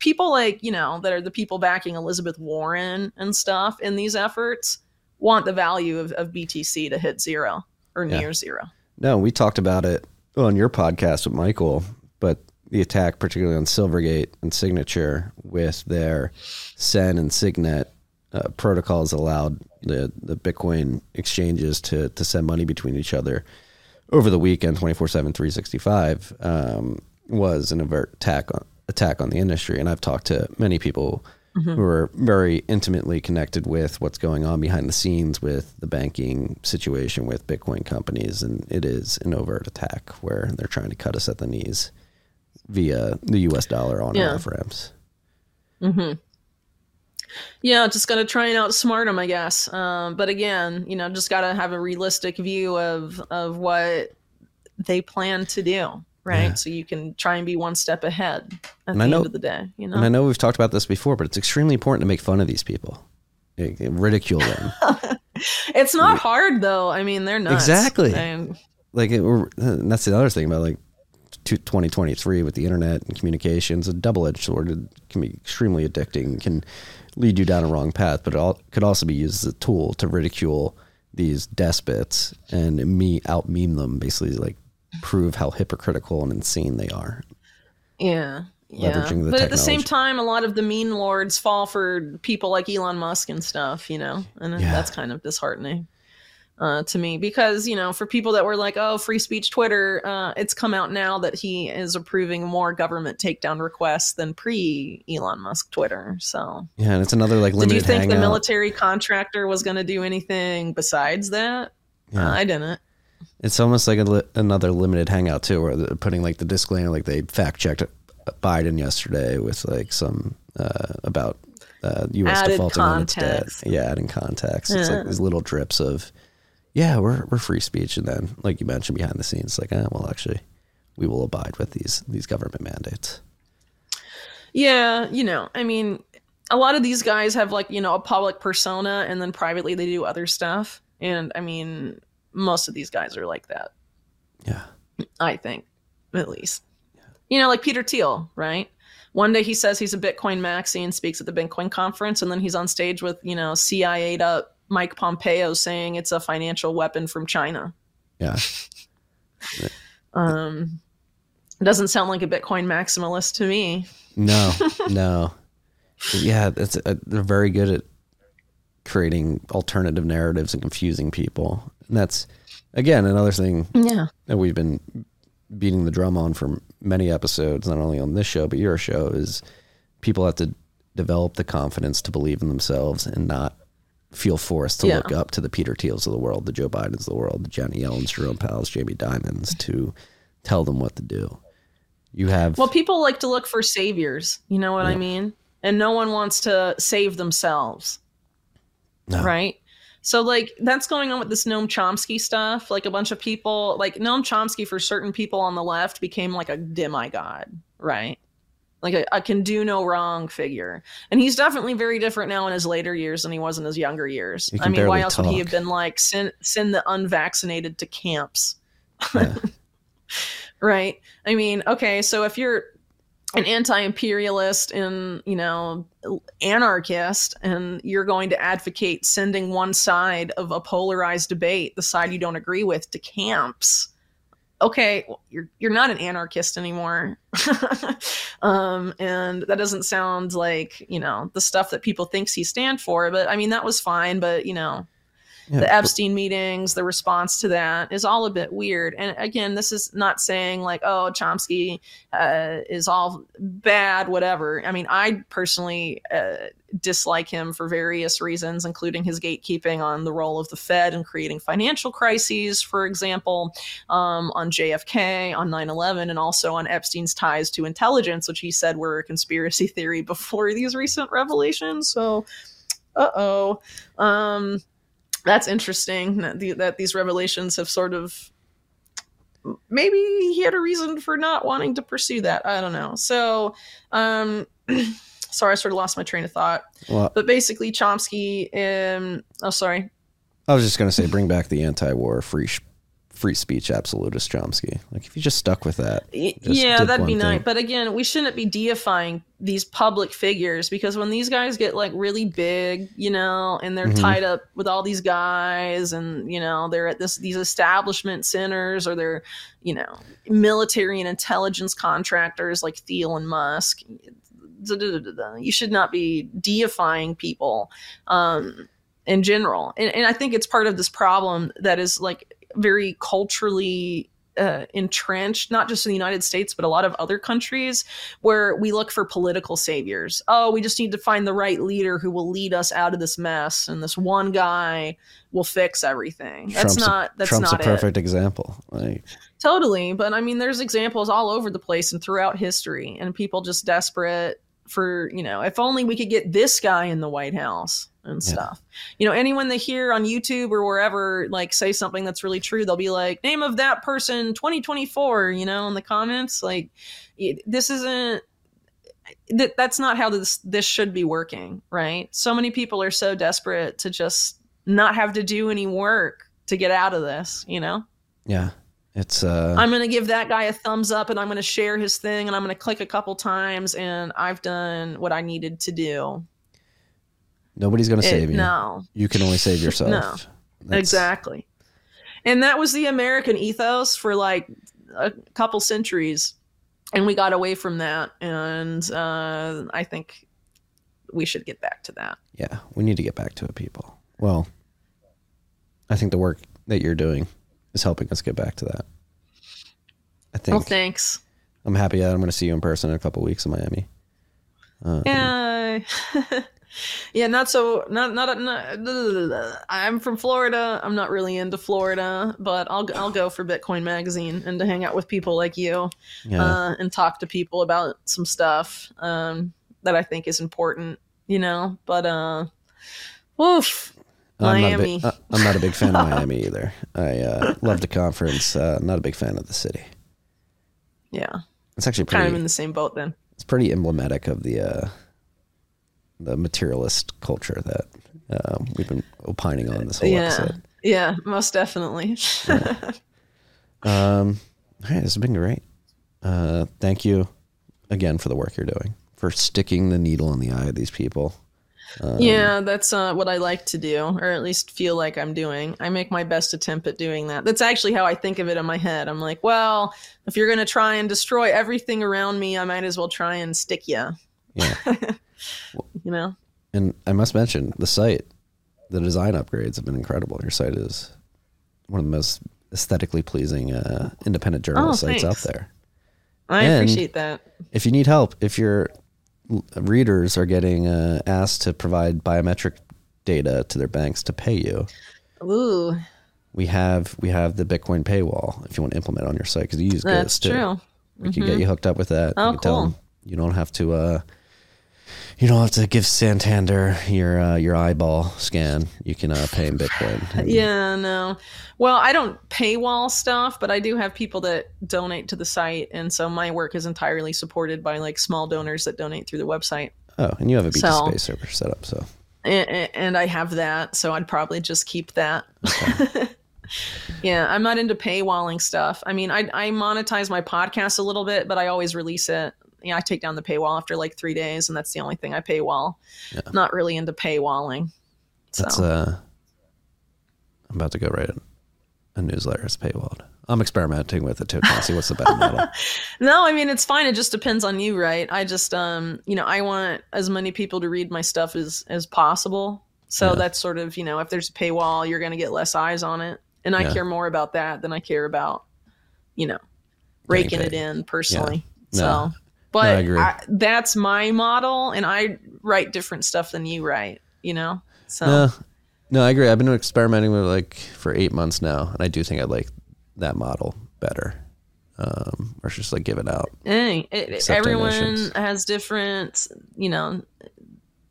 People like, you know, that are the people backing Elizabeth Warren and stuff in these efforts want the value of, of BTC to hit zero or Yeah. near zero. No, we talked about it on your podcast with Michael, but the attack, particularly on Silvergate and Signature, with their SEN and Signet uh, protocols, allowed the, the Bitcoin exchanges to, to send money between each other over the weekend, 24 7, 365, um, was an overt attack on, attack on the industry. And I've talked to many people who are very intimately connected with what's going on behind the scenes with the banking situation with Bitcoin companies. And it is an overt attack where they're trying to cut us at the knees via the US dollar on Yeah. our off ramps. Yeah, just got to try and outsmart them, I guess. Um, but again, you know, just got to have a realistic view of of what they plan to do, right? Yeah. So you can try and be one step ahead at And the I know- end of the day. You know, And I know we've talked about this before, but it's extremely important to make fun of these people, ridicule them. it's not hard though. I mean, they're nuts. Exactly. And- like it, that's the other thing about like two- 2023 with the internet and communications a double-edged sword it can be extremely addicting can lead you down a wrong path but it all, could also be used as a tool to ridicule these despots and me out meme them basically like prove how hypocritical and insane they are yeah. Yeah. But at the same time, a lot of the meme lords fall for people like Elon Musk and stuff, you know, and Yeah. that's kind of disheartening uh, to me because, you know, for people that were like, oh, free speech Twitter, uh, it's come out now that he is approving more government takedown requests than pre Elon Musk Twitter. So, yeah and it's another like did you think the military contractor was going to do anything besides that? Yeah. Uh, I didn't. It's almost like a li- another limited hangout too, where they're putting like the disclaimer, like they fact checked Biden yesterday with like some uh, about uh, U.S. Added defaulting on its debt. Yeah, adding context. It's Yeah. like these little drips of, yeah, we're we're free speech, and then like you mentioned behind the scenes, like, eh, well, actually, we will abide with these these government mandates. Yeah, you know, I mean, a lot of these guys have like, you know, a public persona and then privately they do other stuff. And I mean, most of these guys are like that, Yeah, I think, at least. You know, like Peter Thiel, right? One day he says he's a Bitcoin maxi and speaks at the Bitcoin conference, and then he's on stage with, you know, CIA'd up Mike Pompeo saying it's a financial weapon from China. yeah, Um, doesn't sound like a Bitcoin maximalist to me. no, no, yeah, it's uh, they're very good at creating alternative narratives and confusing people, and that's again another thing Yeah. that we've been beating the drum on for many episodes, not only on this show but your show, is people have to develop the confidence to believe in themselves and not feel forced to Yeah. look up to the Peter Thiels of the world, the Joe Bidens of the world, the Janet Yellen's, Jerome Powell's, Jamie Dimons to tell them what to do. You have Well, people like to look for saviors. You know what I mean? And no one wants to save themselves. No. Right? So, like, that's going on with this Noam Chomsky stuff. Like, a bunch of people, like, Noam Chomsky for certain people on the left became like a demigod, right? Like a, a can do no wrong figure. And he's definitely very different now in his later years than he was in his younger years. I mean, why else would he have been like, send, send the unvaccinated to camps? Yeah. right? I mean, okay, so if you're an anti-imperialist and you know anarchist and you're going to advocate sending one side of a polarized debate the side you don't agree with to camps okay, well, you're you're not an anarchist anymore, um, and that doesn't sound like you know the stuff that people thinks he stand for. But I mean, that was fine. But you know, Yeah, the but- Epstein meetings, the response to that is all a bit weird. And again, this is not saying like, oh, Chomsky uh, is all bad, whatever. I mean, I personally uh, dislike him for various reasons, including his gatekeeping on the role of the Fed in creating financial crises, for example, um, on JFK, on 9 11, and also on Epstein's ties to intelligence, which he said were a conspiracy theory before these recent revelations. So, uh oh. Um, that's interesting that, the, that these revelations have sort of maybe he had a reason for not wanting to pursue that. I don't know. So um sorry i sort of lost my train of thought. Well, but basically chomsky um oh sorry. I was just going to say, bring back the anti-war free free speech absolutist Chomsky. Like if you just stuck with that, yeah that'd be nice thing. but again we shouldn't be deifying these public figures because when these guys get like really big you know and they're Mhm. tied up with all these guys and you know they're at this these establishment centers or they're you know military and intelligence contractors like thiel and musk you should not be deifying people um in general and, and i think it's part of this problem that is like very culturally uh, entrenched, not just in the United States, but a lot of other countries, where we look for political saviors. Oh, we just need to find the right leader who will lead us out of this mess, and this one guy will fix everything. That's Trump's not. That's Trump's not a it. perfect example. Like Totally, but I mean, there's examples all over the place and throughout history, and people just desperate for you know, if only we could get this guy in the White House and Yeah. stuff. You know, anyone they hear on YouTube or wherever like say something that's really true, they'll be like, "Name of that person, 2024." You know, in the comments, like this isn't. That, that's not how this this should be working, right? So many people are so desperate to just not have to do any work to get out of this, you know? yeah, it's uh, I'm going to give that guy a thumbs up and I'm going to share his thing and I'm going to click a couple times and I've done what I needed to do. Nobody's going to save you. no. you can only save yourself. No. That's- Exactly. And that was the American ethos for like a couple centuries. And we got away from that. And uh, I think we should get back to that. Yeah, we need to get back to it, people. Well, I think the work that you're doing is helping us get back to that. I think Well, thanks. I'm happy that I'm going to see you in person in a couple weeks in Miami. Uh, Yeah. yeah, not so not, not not I'm from Florida. I'm not really into Florida, but I'll I'll go for Bitcoin magazine and to hang out with people like you Yeah. uh, and talk to people about some stuff um, that I think is important, you know. But uh woof. I'm not, Miami. big, uh, I'm not a big fan of Miami either. I uh, love the conference. Uh, not a big fan of the city. yeah. It's actually Kind pretty. of in the same boat then. it's pretty emblematic of the uh, the materialist culture that um, we've been opining on this whole Yeah. episode. Yeah, most definitely. Um, hey, this has been great. Uh, thank you again for the work you're doing, for sticking the needle in the eye of these people. Um, yeah, that's uh, what I like to do, or at least feel like I'm doing. I make my best attempt at doing that. That's actually how I think of it in my head. I'm like, well, if you're going to try and destroy everything around me, I might as well try and stick you. Yeah. You know? And I must mention the site, the design upgrades have been incredible. Your site is one of the most aesthetically pleasing uh, independent journal Oh, sites out there. I And- appreciate that. If you need help, if your readers are getting uh, asked to provide biometric data to their banks to pay you, Ooh, we have we have the Bitcoin paywall if you want to implement on your site because you use that's Ghost too. true. We can get you hooked up with that. Oh, you cool. you don't have to. Uh, you don't have to give Santander your uh, your eyeball scan. You can uh, pay in Bitcoin. Yeah, no. Well, I don't paywall stuff, but I do have people that donate to the site, and so my work is entirely supported by like small donors that donate through the website. Oh, and you have a BT So- Space server set up, so and, and I have that, so I'd probably just keep that. yeah, I'm not into paywalling stuff. I mean, I I monetize my podcast a little bit, but I always release it. Yeah, I take down the paywall after like three days, and that's the only thing I paywall. Not really into paywalling. So that's uh. I'm about to go write a newsletter It's paywalled. I'm experimenting with it too. To see what's the better model. No, I mean it's fine. It just depends on you, right? I just um, you know, I want as many people to read my stuff as as possible. So Yeah. that's sort of, you know, if there's a paywall, you're going to get less eyes on it. And I Yeah. care more about that than I care about, you know, raking it in personally. No. So, but agree. I, that's my model and I write different stuff than you write, you know? So No, no, I agree. I've been experimenting with like for eight months now, and I do think I like that model better. Um, or just like give it out. Hey, it, everyone donations. has different, you know,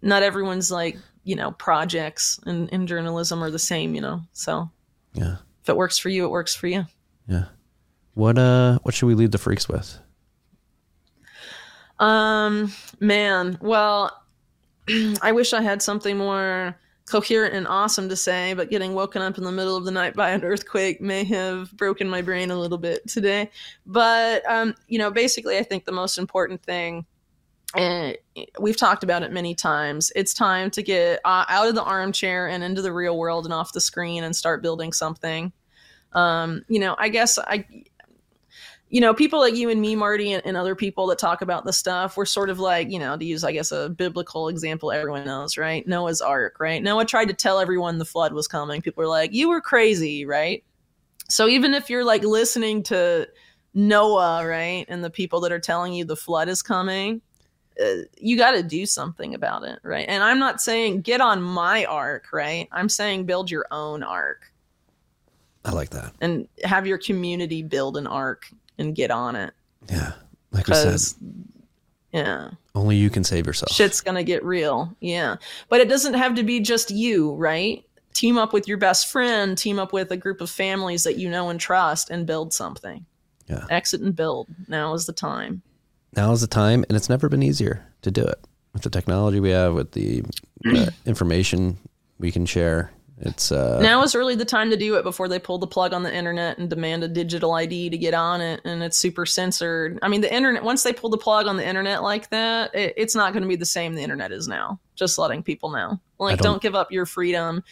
not everyone's like, you know, projects in, in journalism are the same, you know. So Yeah, if it works for you, it works for you. yeah. What uh, what should we leave the freaks with? Um, man, well, I wish I had something more coherent and awesome to say, but getting woken up in the middle of the night by an earthquake may have broken my brain a little bit today. But um, you know, basically, I think the most important thing. And we've talked about it many times. It's time to get uh, out of the armchair and into the real world and off the screen and start building something. Um, you know, I guess I, you know, people like you and me, Marty, and, and other people that talk about the stuff, we're sort of like, you know, to use, I guess, a biblical example everyone knows, right? Noah's Ark, right? Noah tried to tell everyone the flood was coming. People were like, you were crazy, right? So even if you're like listening to Noah, right, and the people that are telling you the flood is coming, uh, you got to do something about it, right? And I'm not saying get on my ark, right? I'm saying build your own ark I like that. and have your community build an ark and get on it. Yeah, like we said, yeah. only you can save yourself. shit's gonna get real. Yeah. But it doesn't have to be just you right? Team up with your best friend team up with a group of families that you know and trust and build something. Yeah. exit and build. Now is the time. Now is the time, and it's never been easier to do it. With the technology we have, with the uh, information we can share. It's uh, now is really the time to do it before they pull the plug on the internet and demand a digital ID to get on it, and it's super censored. I mean, the internet. Once they pull the plug on the internet like that, it, it's not going to be the same the internet is now. Just letting people know. Like, don't- don't, give up your freedom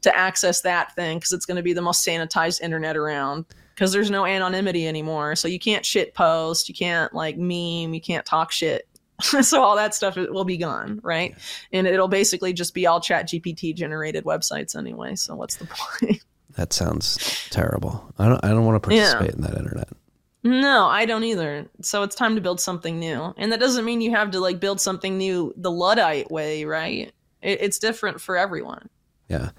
to access that thing because it's going to be the most sanitized internet around. Because there's no anonymity anymore, so you can't shit post, you can't like meme, you can't talk shit. so all that stuff will be gone, right? And it'll basically just be all Chat GPT generated websites anyway. So what's the point? that sounds terrible. I don't. I don't want to Yeah. participate in that internet. No, I don't either. So it's time to build something new. And that doesn't mean you have to like build something new the Luddite way, right? It, it's different for everyone. Yeah,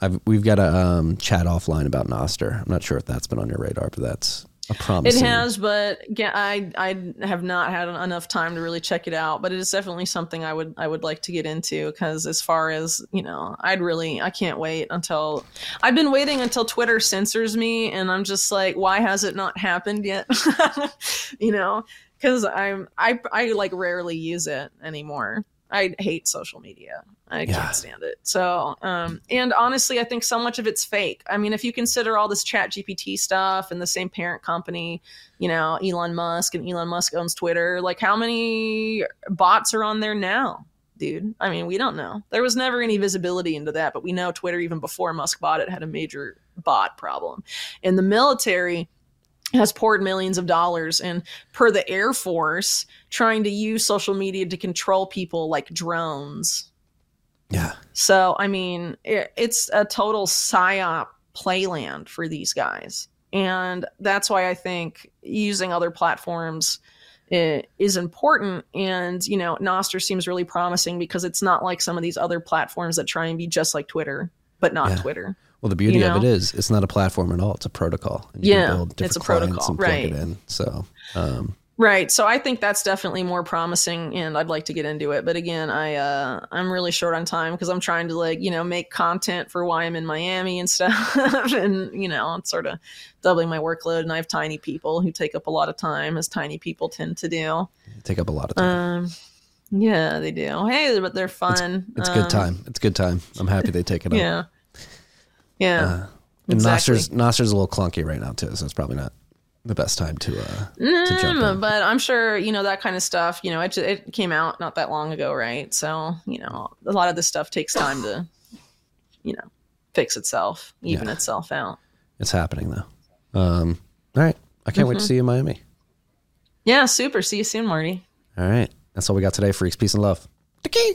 I've we've got a um, chat offline about Nostr. I'm not sure if that's been on your radar, but that's a It has, but I I have not had enough time to really check it out. But it is definitely something I would I would like to get into because as far as you know, I'd really I can't wait until I've been waiting until Twitter censors me, and I'm just like, why has it not happened yet? you know, because I'm I I like rarely use it anymore. I hate social media. I Yeah. can't stand it. So, um, and honestly, I think so much of it's fake. I mean, if you consider all this Chat GPT stuff and the same parent company, you know, Elon Musk and Elon Musk owns Twitter, like how many bots are on there now, dude? I mean, we don't know. There was never any visibility into that, but we know Twitter, even before Musk bought it, had a major bot problem. And the military has poured millions of dollars and per the air force trying to use social media to control people like drones yeah, so, I mean, it, it's a total psyop playland for these guys. And that's why I think using other platforms is important. And, you know, Nostr seems really promising because it's not like some of these other platforms that try and be just like Twitter, but not Yeah. Twitter. Well, the beauty You of it know? is it's not a platform at all. It's a protocol. And you Yeah, can build different it's a protocol, right. it in. So, um, Right. So I think that's definitely more promising and I'd like to get into it. But again, I uh I'm really short on time because I'm trying to like, you know, make content for why I'm in Miami and stuff. and, you know, it's sort of doubling my workload and I have tiny people who take up a lot of time as tiny people tend to do. take up a lot of time. Um yeah, they do. Hey, but they're fun. it's Um, good time. It's good time. I'm happy they take it up. Yeah. Yeah. And exactly. Nostr's Nostr's a little clunky right now too, so it's probably not the best time to uh to jump Mm, in. but I'm sure you know that kind of stuff. You know, it it came out not that long ago, right? So you know, a lot of this stuff takes time to, you know, fix itself, even Yeah. itself out. It's happening though. Um, all right. I can't wait to see you in Miami. Yeah, super. See you soon, Marty. All right. That's all we got today, freaks. Peace and love. The key.